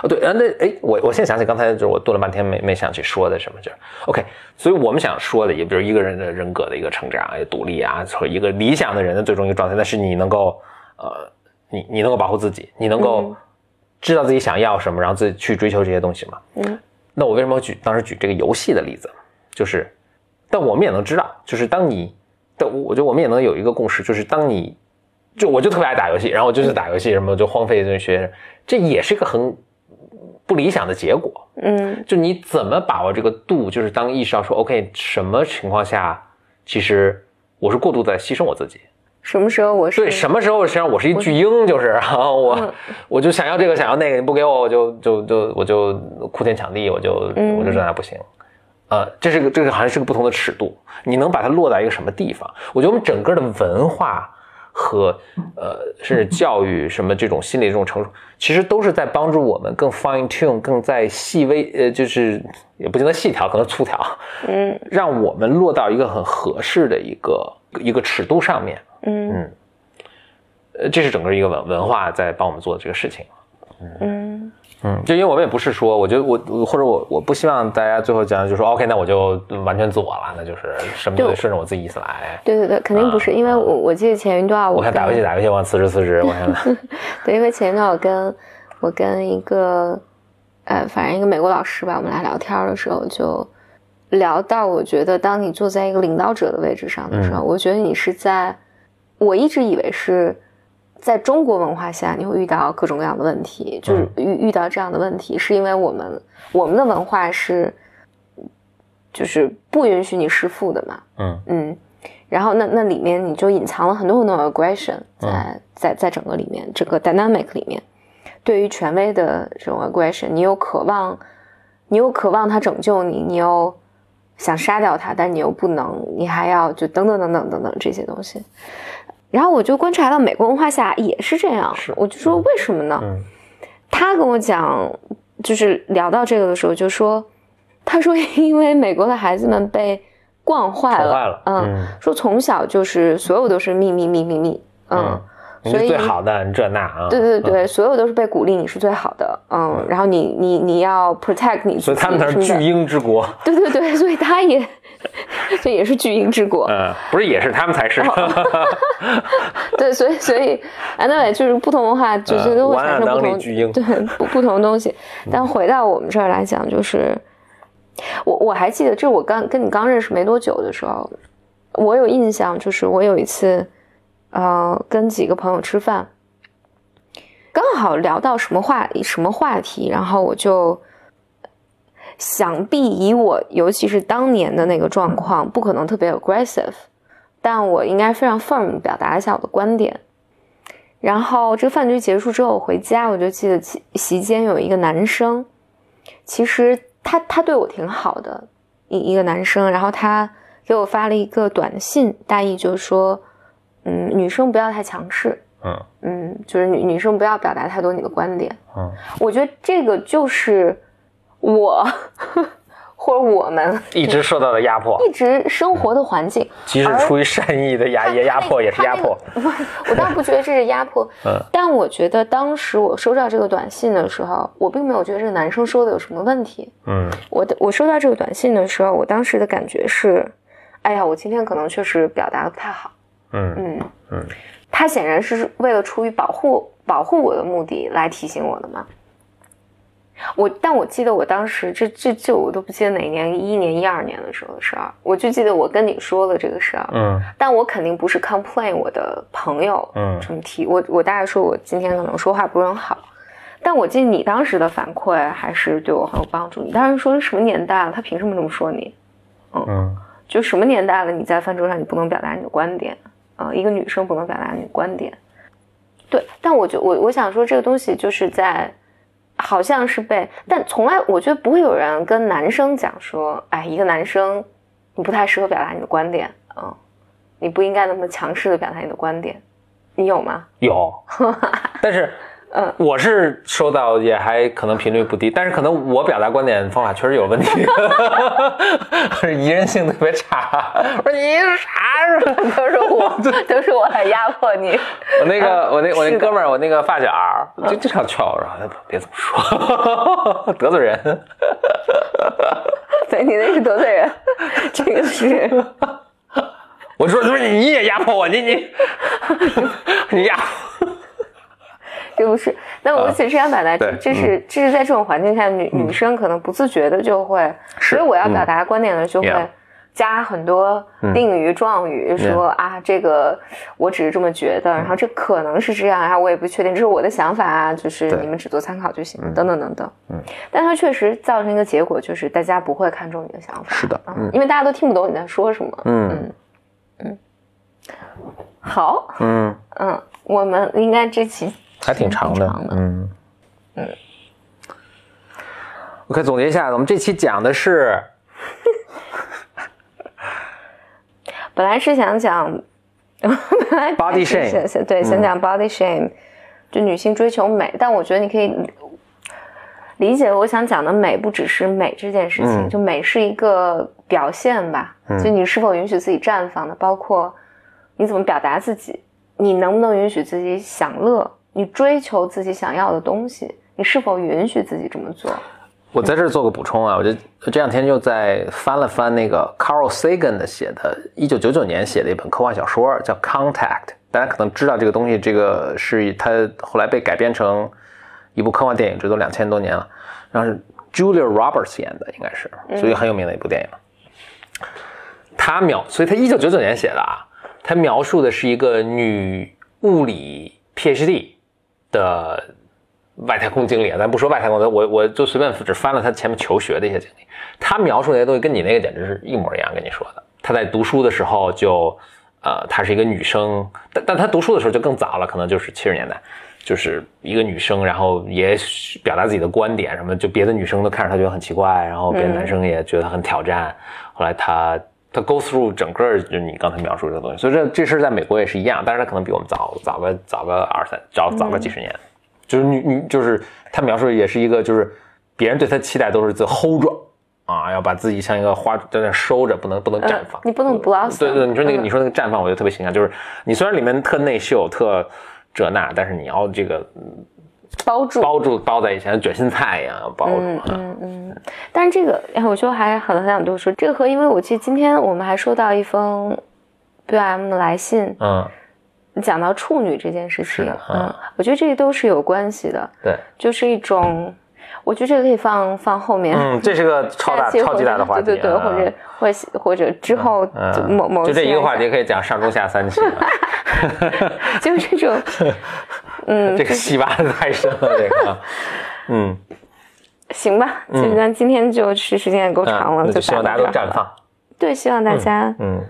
[SPEAKER 2] 哦，对，啊，那哎，我我现在想起刚才就是我顿了半天没没想起说的什么，就是 OK，所以我们想说的，也比如一个人的人格的一个成长、独立啊，和一个理想的人的最终一个状态，那是你能够呃，你你能够保护自己，你能够
[SPEAKER 1] 嗯
[SPEAKER 2] 知道自己想要什么，然后自己去追求这些东西嘛。
[SPEAKER 1] 嗯，
[SPEAKER 2] 那我为什么举当时举这个游戏的例子？就是，但我们也能知道，就是当你，但我觉得我们也能有一个共识，就是当你，就我就特别爱打游戏，然后我就是打游戏，什么就荒废这学，这也是一个很不理想的结果。
[SPEAKER 1] 嗯
[SPEAKER 2] 就你怎么把握这个度？就是当意识到说，OK，什么情况下，其实我是过度在牺牲我自己。
[SPEAKER 1] 什么时候我是
[SPEAKER 2] 对，什么时候实际上我是一巨婴，就是啊，我、
[SPEAKER 1] 嗯
[SPEAKER 2] 我就想要这个，想要那个，你不给我，我就就就我就哭天抢地，我就、
[SPEAKER 1] 嗯
[SPEAKER 2] 我就这那不行。呃，这是个这个好像是个不同的尺度，你能把它落到一个什么地方？我觉得我们整个的文化和呃甚至教育什么这种心理这种成熟，其实都是在帮助我们更 fine tune，更在细微呃就是也不见得细调，可能粗调，
[SPEAKER 1] 嗯
[SPEAKER 2] 让我们落到一个很合适的一个一个尺度上面。
[SPEAKER 1] 嗯
[SPEAKER 2] 呃，这是整个一个文文化在帮我们做的这个事情。
[SPEAKER 1] 嗯
[SPEAKER 2] 嗯，就因为我们也不是说，我觉得我我或者我我不希望大家最后讲就说 OK，那我就完全自我了，那就是什么都得顺着我自己意思来。
[SPEAKER 1] 对对对，肯定不是，因为我我记得前一段我
[SPEAKER 2] 我看打游戏打游戏，我想辞职辞职，我现在
[SPEAKER 1] 对，因为前一段我跟我跟一个呃，反正一个美国老师吧，我们俩聊天的时候就聊到，我觉得当你坐在一个领导者的位置上的时候，我觉得你是在，我一直以为是在中国文化下你会遇到各种各样的问题，就是遇遇到这样的问题，是因为我们我们的文化是就是不允许你弑父的嘛，
[SPEAKER 2] 嗯。
[SPEAKER 1] 嗯，然后那那里面你就隐藏了很多很多的 aggression 在、在在整个里面，整个 dynamic 里面，对于权威的这种 aggression，你又渴望，你又渴望他拯救你，你又想杀掉他，但你又不能，你还要就等等等等等等这些东西。然后我就观察到美国文化下也是这样，
[SPEAKER 2] 是
[SPEAKER 1] 我就说为什么呢？
[SPEAKER 2] 嗯。
[SPEAKER 1] 他跟我讲，就是聊到这个的时候，就说他说，因为美国的孩子们被惯坏了，
[SPEAKER 2] 坏了
[SPEAKER 1] 嗯，说从小就是所有都是秘密秘密秘，嗯，
[SPEAKER 2] 所以最好的，你这那啊，
[SPEAKER 1] 对对对，所有都是被鼓励你是最好的，嗯，然后你你你要 protect 你，
[SPEAKER 2] 所以他们那是巨婴之国，
[SPEAKER 1] 对对对，所以他也 这也是巨婴之国，
[SPEAKER 2] 嗯，不是也是他们才是，
[SPEAKER 1] 对，所以所以，anyway 就是不同文化就是都会产生不同
[SPEAKER 2] 巨婴，
[SPEAKER 1] 对不不同的东西，但回到我们这儿来讲，就是。我我还记得，这我刚跟你刚认识没多久的时候，我有印象，就是我有一次，呃，跟几个朋友吃饭，刚好聊到什么话什么话题，然后我就想必以我尤其是当年的那个状况，不可能特别 aggressive，但我应该非常 firm 表达一下我的观点。然后这个饭局结束之后，我回家，我就记得席席间有一个男生，其实。他他对我挺好的，一一个男生，然后他给我发了一个短信，大意就是说，嗯，女生不要太强势，嗯嗯，就是女女生不要表达太多你的观点，嗯，我觉得这个就是我。或者我们
[SPEAKER 2] 一直受到的压迫，
[SPEAKER 1] 一直生活的环境，
[SPEAKER 2] 即使出于善意的压也压迫，也是压迫。
[SPEAKER 1] 我倒不觉得这是压迫，嗯，但我觉得当时我收到这个短信的时候，我并没有觉得这个男生说的有什么问题，嗯，我的我收到这个短信的时候，我当时的感觉是，哎呀，我今天可能确实表达的不太好，嗯嗯嗯，他显然是为了出于保护保护我的目的来提醒我的嘛。我，但我记得我当时这这这我都不记得哪年，一一年、一二年的时候的事儿，我就记得我跟你说了这个事儿，嗯，但我肯定不是 complain 我的朋友，嗯，这么提，我我大概说我今天可能说话不是很好，但我记得你当时的反馈还是对我很有帮助。你当时说什么年代了，他凭什么这么说你？嗯，就什么年代了，你在饭桌上你不能表达你的观点？啊，一个女生不能表达你的观点，对，但我就我我想说这个东西就是在。好像是被，但从来我觉得不会有人跟男生讲说，哎，一个男生，你不太适合表达你的观点，嗯，你不应该那么强势的表达你的观点，你有吗？
[SPEAKER 2] 有，但是。嗯，我是收到也还可能频率不低，但是可能我表达观点方法确实有问题，是宜人性特别差。我说你是啥？
[SPEAKER 1] 都是我，都是我来压迫你。
[SPEAKER 2] 我那个，我那我那哥们儿，我那个发小就经常劝我说：“别这么说，得罪人。”
[SPEAKER 1] 对，你那是得罪人，这个是。
[SPEAKER 2] 我说：“不是你也压迫我，你你你压。”
[SPEAKER 1] 这不是，那我其实想表达，这是这是在这种环境下，女女生可能不自觉的就会，所以我要表达观点的就会加很多定语状语，说啊，这个我只是这么觉得，然后这可能是这样啊，我也不确定，这是我的想法啊，就是你们只做参考就行，等等等等。嗯，但它确实造成一个结果，就是大家不会看重你的想法，
[SPEAKER 2] 是的，
[SPEAKER 1] 嗯，因为大家都听不懂你在说什么。嗯。嗯。嗯，好，嗯。嗯，我们应该这期。
[SPEAKER 2] 还挺长的，嗯嗯。OK，总结一下，我们这期讲的是，
[SPEAKER 1] 本来是想讲
[SPEAKER 2] ，body shame，
[SPEAKER 1] 对，想讲 body shame，就女性追求美，但我觉得你可以理解，我想讲的美不只是美这件事情，就美是一个表现吧，就你是否允许自己绽放的，包括你怎么表达自己，你能不能允许自己享乐。你追求自己想要的东西，你是否允许自己这么做？
[SPEAKER 2] 我在这儿做个补充啊，我就这两天就在翻了翻那个 Carl Sagan 的写的，一九九九年写的一本科幻小说，叫《Contact》。大家可能知道这个东西，这个是他后来被改编成一部科幻电影，这都两千多年了。然后是 Julia Roberts 演的，应该是，所以很有名的一部电影。他描，所以他一九九九年写的啊，他描述的是一个女物理 PhD。的外太空经历啊，咱不说外太空的，我我就随便只翻了他前面求学的一些经历。他描述那些东西跟你那个简直是一模一样。跟你说的，他在读书的时候就，呃，她是一个女生，但但她读书的时候就更早了，可能就是七十年代，就是一个女生，然后也表达自己的观点什么，就别的女生都看着她觉得很奇怪，然后别的男生也觉得很挑战。后来她她 go through 整个就是你刚才描述这个东西，所以这这事在美国也是一样，但是它可能比我们早早个早个二三早早个几十年。就是女女就是他描述的也是一个就是别人对他期待都是 the whole 啊啊，要把自己像一个花在那收着，不能不能绽放。
[SPEAKER 1] 你不能 blossom。
[SPEAKER 2] 对对，你说那个
[SPEAKER 1] 嗯
[SPEAKER 2] 你说那个绽放，我觉得特别形象，就是你虽然里面特内秀、特这那，但是你要这个
[SPEAKER 1] 包住。
[SPEAKER 2] 包住包在一起，像卷心菜一样包住。
[SPEAKER 1] 嗯嗯嗯，但是这个，哎，我就还很很想多说这个和，因为我记得今天我们还收到一封 BM 的来信，
[SPEAKER 2] 嗯，
[SPEAKER 1] 讲到处女这件事情，嗯
[SPEAKER 2] 嗯，
[SPEAKER 1] 我觉得这个都是有关系的，
[SPEAKER 2] 对，
[SPEAKER 1] 就是一种，我觉得这个可以放放后面，
[SPEAKER 2] 嗯，这是个超大超级大的话题，
[SPEAKER 1] 对对对，
[SPEAKER 2] 啊
[SPEAKER 1] 或者或者或者之后就某某
[SPEAKER 2] 就这一个话题，可以讲上中下三期了。
[SPEAKER 1] 就是这种，嗯，
[SPEAKER 2] 这个戏挖的太深了，这个，嗯，
[SPEAKER 1] 行吧，就咱今天就是时间也够长了，
[SPEAKER 2] 就希望大家都绽放。
[SPEAKER 1] 对，希望大家，
[SPEAKER 2] 嗯，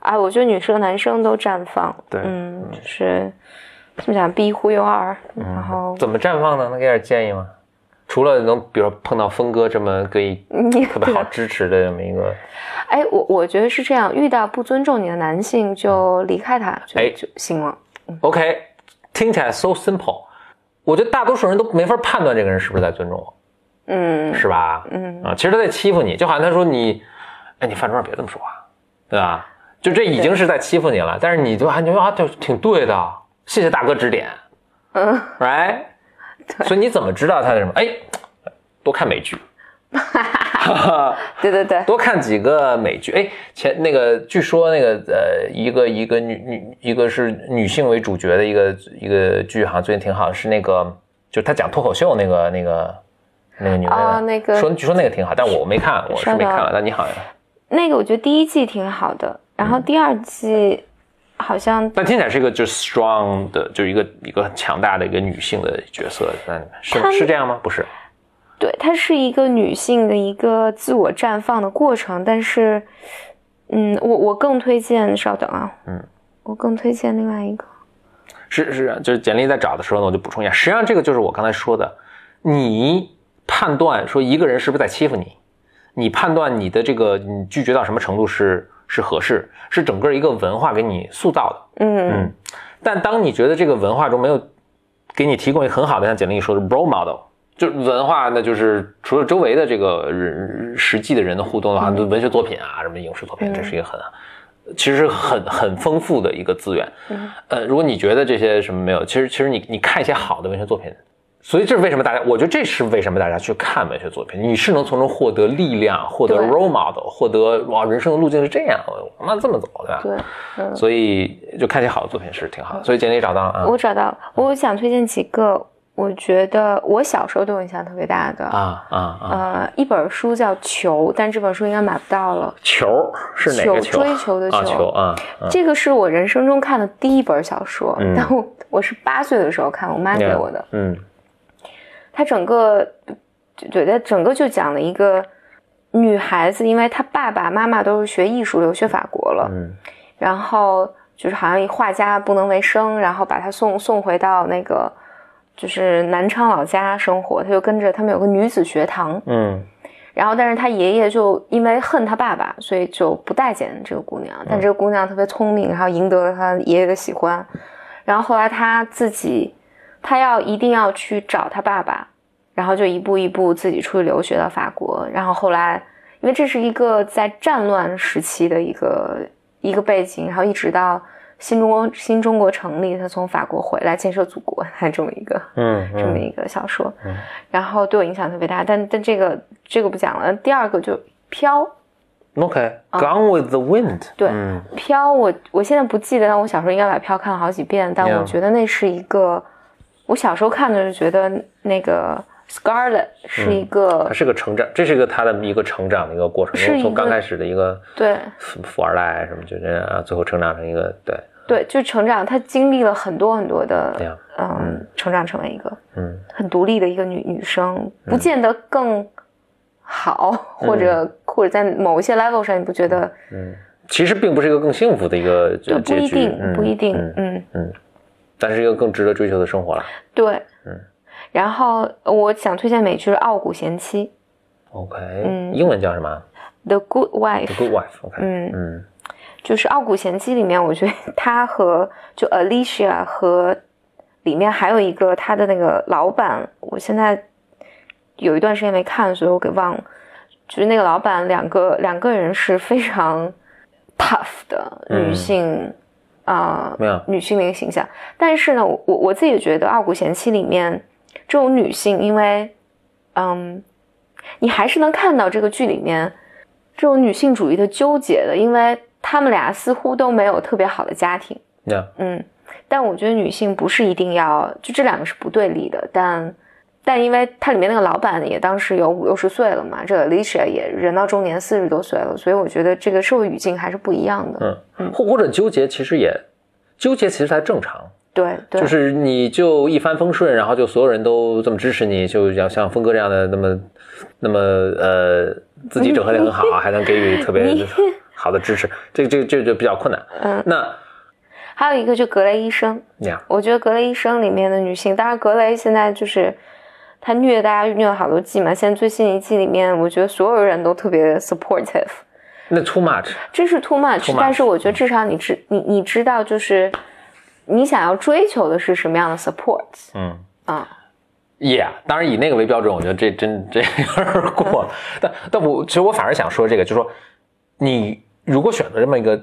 [SPEAKER 1] 啊，我觉得女生男生都绽放，
[SPEAKER 2] 对
[SPEAKER 1] 嗯，就是怎么讲，be who you are，然后
[SPEAKER 2] 怎么绽放呢？能给点建议吗？除了能，比如说碰到峰哥这么可以特别好支持的这么一个，
[SPEAKER 1] 哎，我我觉得是这样，遇到不尊重你的男性就离开他，就
[SPEAKER 2] 哎
[SPEAKER 1] 就行了。
[SPEAKER 2] OK，听起来 so simple。我觉得大多数人都没法判断这个人是不是在尊重我，
[SPEAKER 1] 嗯
[SPEAKER 2] 是吧？
[SPEAKER 1] 嗯
[SPEAKER 2] 啊，其实他在欺负你，就好像他说你，哎，你饭桌上别这么说话，对吧？就这已经是在欺负你了，但是你就还你说啊，就挺对的，谢谢大哥指点
[SPEAKER 1] 嗯
[SPEAKER 2] ，，right？所以你怎么知道他是什么？哎，多看美剧，
[SPEAKER 1] 对 对对，
[SPEAKER 2] 多看几个美剧。哎，前那个据说那个呃，一个一个女女一个是女性为主角的一个一个剧，好像最近挺好，是那个就是他讲脱口秀那个那个那个女的，
[SPEAKER 1] 啊那个。
[SPEAKER 2] 说据说那个挺好，但我没看，我是没看
[SPEAKER 1] 稍等
[SPEAKER 2] 了。但你好像，
[SPEAKER 1] 那个我觉得第一季挺好的，然
[SPEAKER 2] 嗯。
[SPEAKER 1] 后第二季好像
[SPEAKER 2] 但听起来是一个就是 strong 的，就一个一个很强大的一个女性的角色，在
[SPEAKER 1] 里面
[SPEAKER 2] 是是这样吗？不是，
[SPEAKER 1] 对，它是一个女性的一个自我绽放的过程，但是，嗯，我我更推荐，稍等啊，
[SPEAKER 2] 嗯，
[SPEAKER 1] 我更推荐另外一个，
[SPEAKER 2] 是是，就是简历在找的时候呢，我就补充一下，实际上这个就是我刚才说的，你判断说一个人是不是在欺负你，你判断你的这个你拒绝到什么程度是是合适，是整个一个文化给你塑造的。
[SPEAKER 1] 嗯
[SPEAKER 2] 嗯，但当你觉得这个文化中没有给你提供一个很好的，像简历说的 role model，就文化，那就是除了周围的这个人实际的人的互动的话，文学作品啊，什么影视作品，这是一个很。其实很很丰富的一个资源，呃，如果你觉得这些什么没有，其实其实你你看一些好的文学作品，所以这是为什么大家，我觉得这是为什么大家去看文学作品，你是能从中获得力量，获得 role model，获得哇人生的路径是这样，我那这么走对吧？
[SPEAKER 1] 对，嗯，
[SPEAKER 2] 所以就看些好的作品是挺好的。所以简历找到了啊
[SPEAKER 1] 我找到了，我想推荐几个，我觉得我小时候对我影响特别大的，
[SPEAKER 2] 啊啊啊！
[SPEAKER 1] 呃，一本书叫《球》，但这本书应该买不到了。
[SPEAKER 2] 球是哪个球？
[SPEAKER 1] 追求的球
[SPEAKER 2] 啊球啊啊！
[SPEAKER 1] 这个是我人生中看的第一本小说，
[SPEAKER 2] 嗯
[SPEAKER 1] 但我我是八岁的时候看，我妈给我的。
[SPEAKER 2] 嗯
[SPEAKER 1] 它整个对他整个就讲了一个女孩子，因为她爸爸妈妈都是学艺术，留学法国了，
[SPEAKER 2] 嗯。
[SPEAKER 1] 然后就是好像一画家不能为生，然后把她送送回到那个就是南昌老家生活，她就跟着他们有个女子学堂，
[SPEAKER 2] 嗯。
[SPEAKER 1] 然后但是她爷爷就因为恨她爸爸，所以就不待见这个姑娘，但这个姑娘特别聪明，然后赢得了她爷爷的喜欢，然后后来她自己，她要一定要去找他爸爸，然后就一步一步自己出去留学到法国，然后后来因为这是一个在战乱时期的一个一个背景，然后一直到新中国新中国成立，他从法国回来建设祖国，还这么一个
[SPEAKER 2] 嗯嗯
[SPEAKER 1] 这么一个小说，然后对我影响特别大。但但这个这个不讲了。第二个就飘
[SPEAKER 2] ，OK，Gone with the Wind。
[SPEAKER 1] 对
[SPEAKER 2] 嗯
[SPEAKER 1] 飘，我我现在不记得，但我小时候应该把飘看了好几遍。但我觉得那是一个，我小时候看的就觉得那个 Scarlet 是一个、
[SPEAKER 2] 它是个成长，这是一个他的一个成长的一个过程，
[SPEAKER 1] 是
[SPEAKER 2] 从刚开始的一个
[SPEAKER 1] 对
[SPEAKER 2] 富富二代什么，就这样啊，最后成长成一个对，
[SPEAKER 1] 对，就成长，她经历了很多很多的嗯，成长成为一个
[SPEAKER 2] 嗯
[SPEAKER 1] 很独立的一个女女生，不见得更好，或者或者在某一些 level 上，你不觉得？
[SPEAKER 2] 嗯，其实并不是一个更幸福的一个
[SPEAKER 1] 对，不
[SPEAKER 2] 结局，
[SPEAKER 1] 一定，
[SPEAKER 2] 嗯
[SPEAKER 1] 不一定，
[SPEAKER 2] 嗯
[SPEAKER 1] 嗯，
[SPEAKER 2] 但是一个更值得追求的生活了。
[SPEAKER 1] 对，
[SPEAKER 2] 嗯。
[SPEAKER 1] 然后我想推荐美剧《傲骨贤妻。
[SPEAKER 2] OK，
[SPEAKER 1] 嗯。
[SPEAKER 2] 英文叫什么
[SPEAKER 1] ？The Good Wife
[SPEAKER 2] The》，Good Wife。
[SPEAKER 1] 嗯。
[SPEAKER 2] 嗯。
[SPEAKER 1] 就是《傲骨贤妻》里面，我觉得 她和就 Alicia 和里面还有一个她的那个老板，我现在有一段时间没看，所以我给忘了。就是那个老板两个两个人是非常 tough 的女性啊、
[SPEAKER 2] 没有
[SPEAKER 1] 女性的一个形象。但是呢，我我我自己觉得《傲骨贤妻》里面这种女性，因为嗯，你还是能看到这个剧里面这种女性主义的纠结的，因为她们俩似乎都没有特别好的家庭。
[SPEAKER 2] 呀，
[SPEAKER 1] 嗯，但我觉得女性不是一定要，就这两个是不对立的，但但因为它里面那个老板也当时有五六十岁了嘛，这个 Alicia 也人到中年四十多岁了，所以我觉得这个社会语境还是不一样的。
[SPEAKER 2] 嗯，或或者纠结其实也纠结，其实才正常。
[SPEAKER 1] 对对，
[SPEAKER 2] 就是你就一帆风顺，然后就所有人都这么支持你，就要像峰哥这样的那么那么呃自己整合的很好，还能给予特别 好的支持，这这这就比较困难。
[SPEAKER 1] 嗯，
[SPEAKER 2] 那
[SPEAKER 1] 还有一个就格雷医生，
[SPEAKER 2] 呀，
[SPEAKER 1] 我觉得格雷医生里面的女性，当然格雷现在就是她虐大家虐了好多季嘛，现在最新一季里面，我觉得所有人都特别 supportive，
[SPEAKER 2] 那 too much，
[SPEAKER 1] 这是 too much，,
[SPEAKER 2] Too much
[SPEAKER 1] 但是我觉得至少你知你你知道就是你想要追求的是什么样的 support
[SPEAKER 2] 嗯。
[SPEAKER 1] 啊
[SPEAKER 2] ？Yeah，当然以那个为标准，我觉得这真这有点过了。但但我其实我反而想说这个，就是说，你如果选择这么一个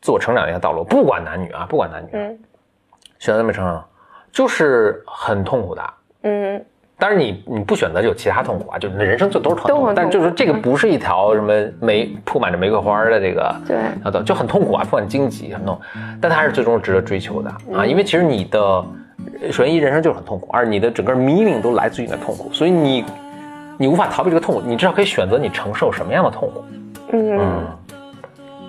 [SPEAKER 2] 自我成长的一个道路，不管男女啊，不管男女，
[SPEAKER 1] 嗯
[SPEAKER 2] 选择这么成长，就是很痛苦的。
[SPEAKER 1] 嗯
[SPEAKER 2] 当然你你不选择就有其他痛苦啊，就是人生就都是很痛苦，但就是说这个不是一条什么玫铺满着玫瑰花的这个
[SPEAKER 1] 对，
[SPEAKER 2] 就很痛苦啊，不管荆棘很痛苦，但它还是最终值得追求的啊，因为其实你的首先一人生就是很痛苦，二你的整个 meaning 都来自于你的痛苦，所以你你无法逃避这个痛苦，你至少可以选择你承受什么样的痛苦，
[SPEAKER 1] 嗯。
[SPEAKER 2] 嗯，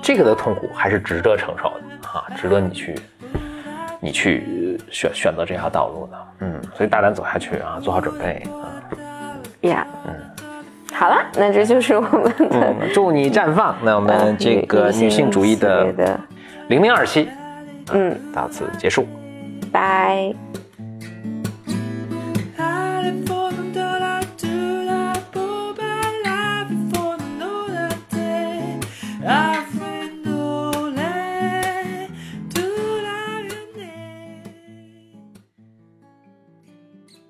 [SPEAKER 2] 这个的痛苦还是值得承受的啊，值得你去你去选选择这条道路的，嗯，所以大胆走下去啊，做好准备啊。
[SPEAKER 1] ，Yeah，嗯，好了，那这就是我们的
[SPEAKER 2] 嗯，祝你绽放。那我们这个女性主义的，零零二期
[SPEAKER 1] 嗯，
[SPEAKER 2] 到此结束。
[SPEAKER 1] 拜。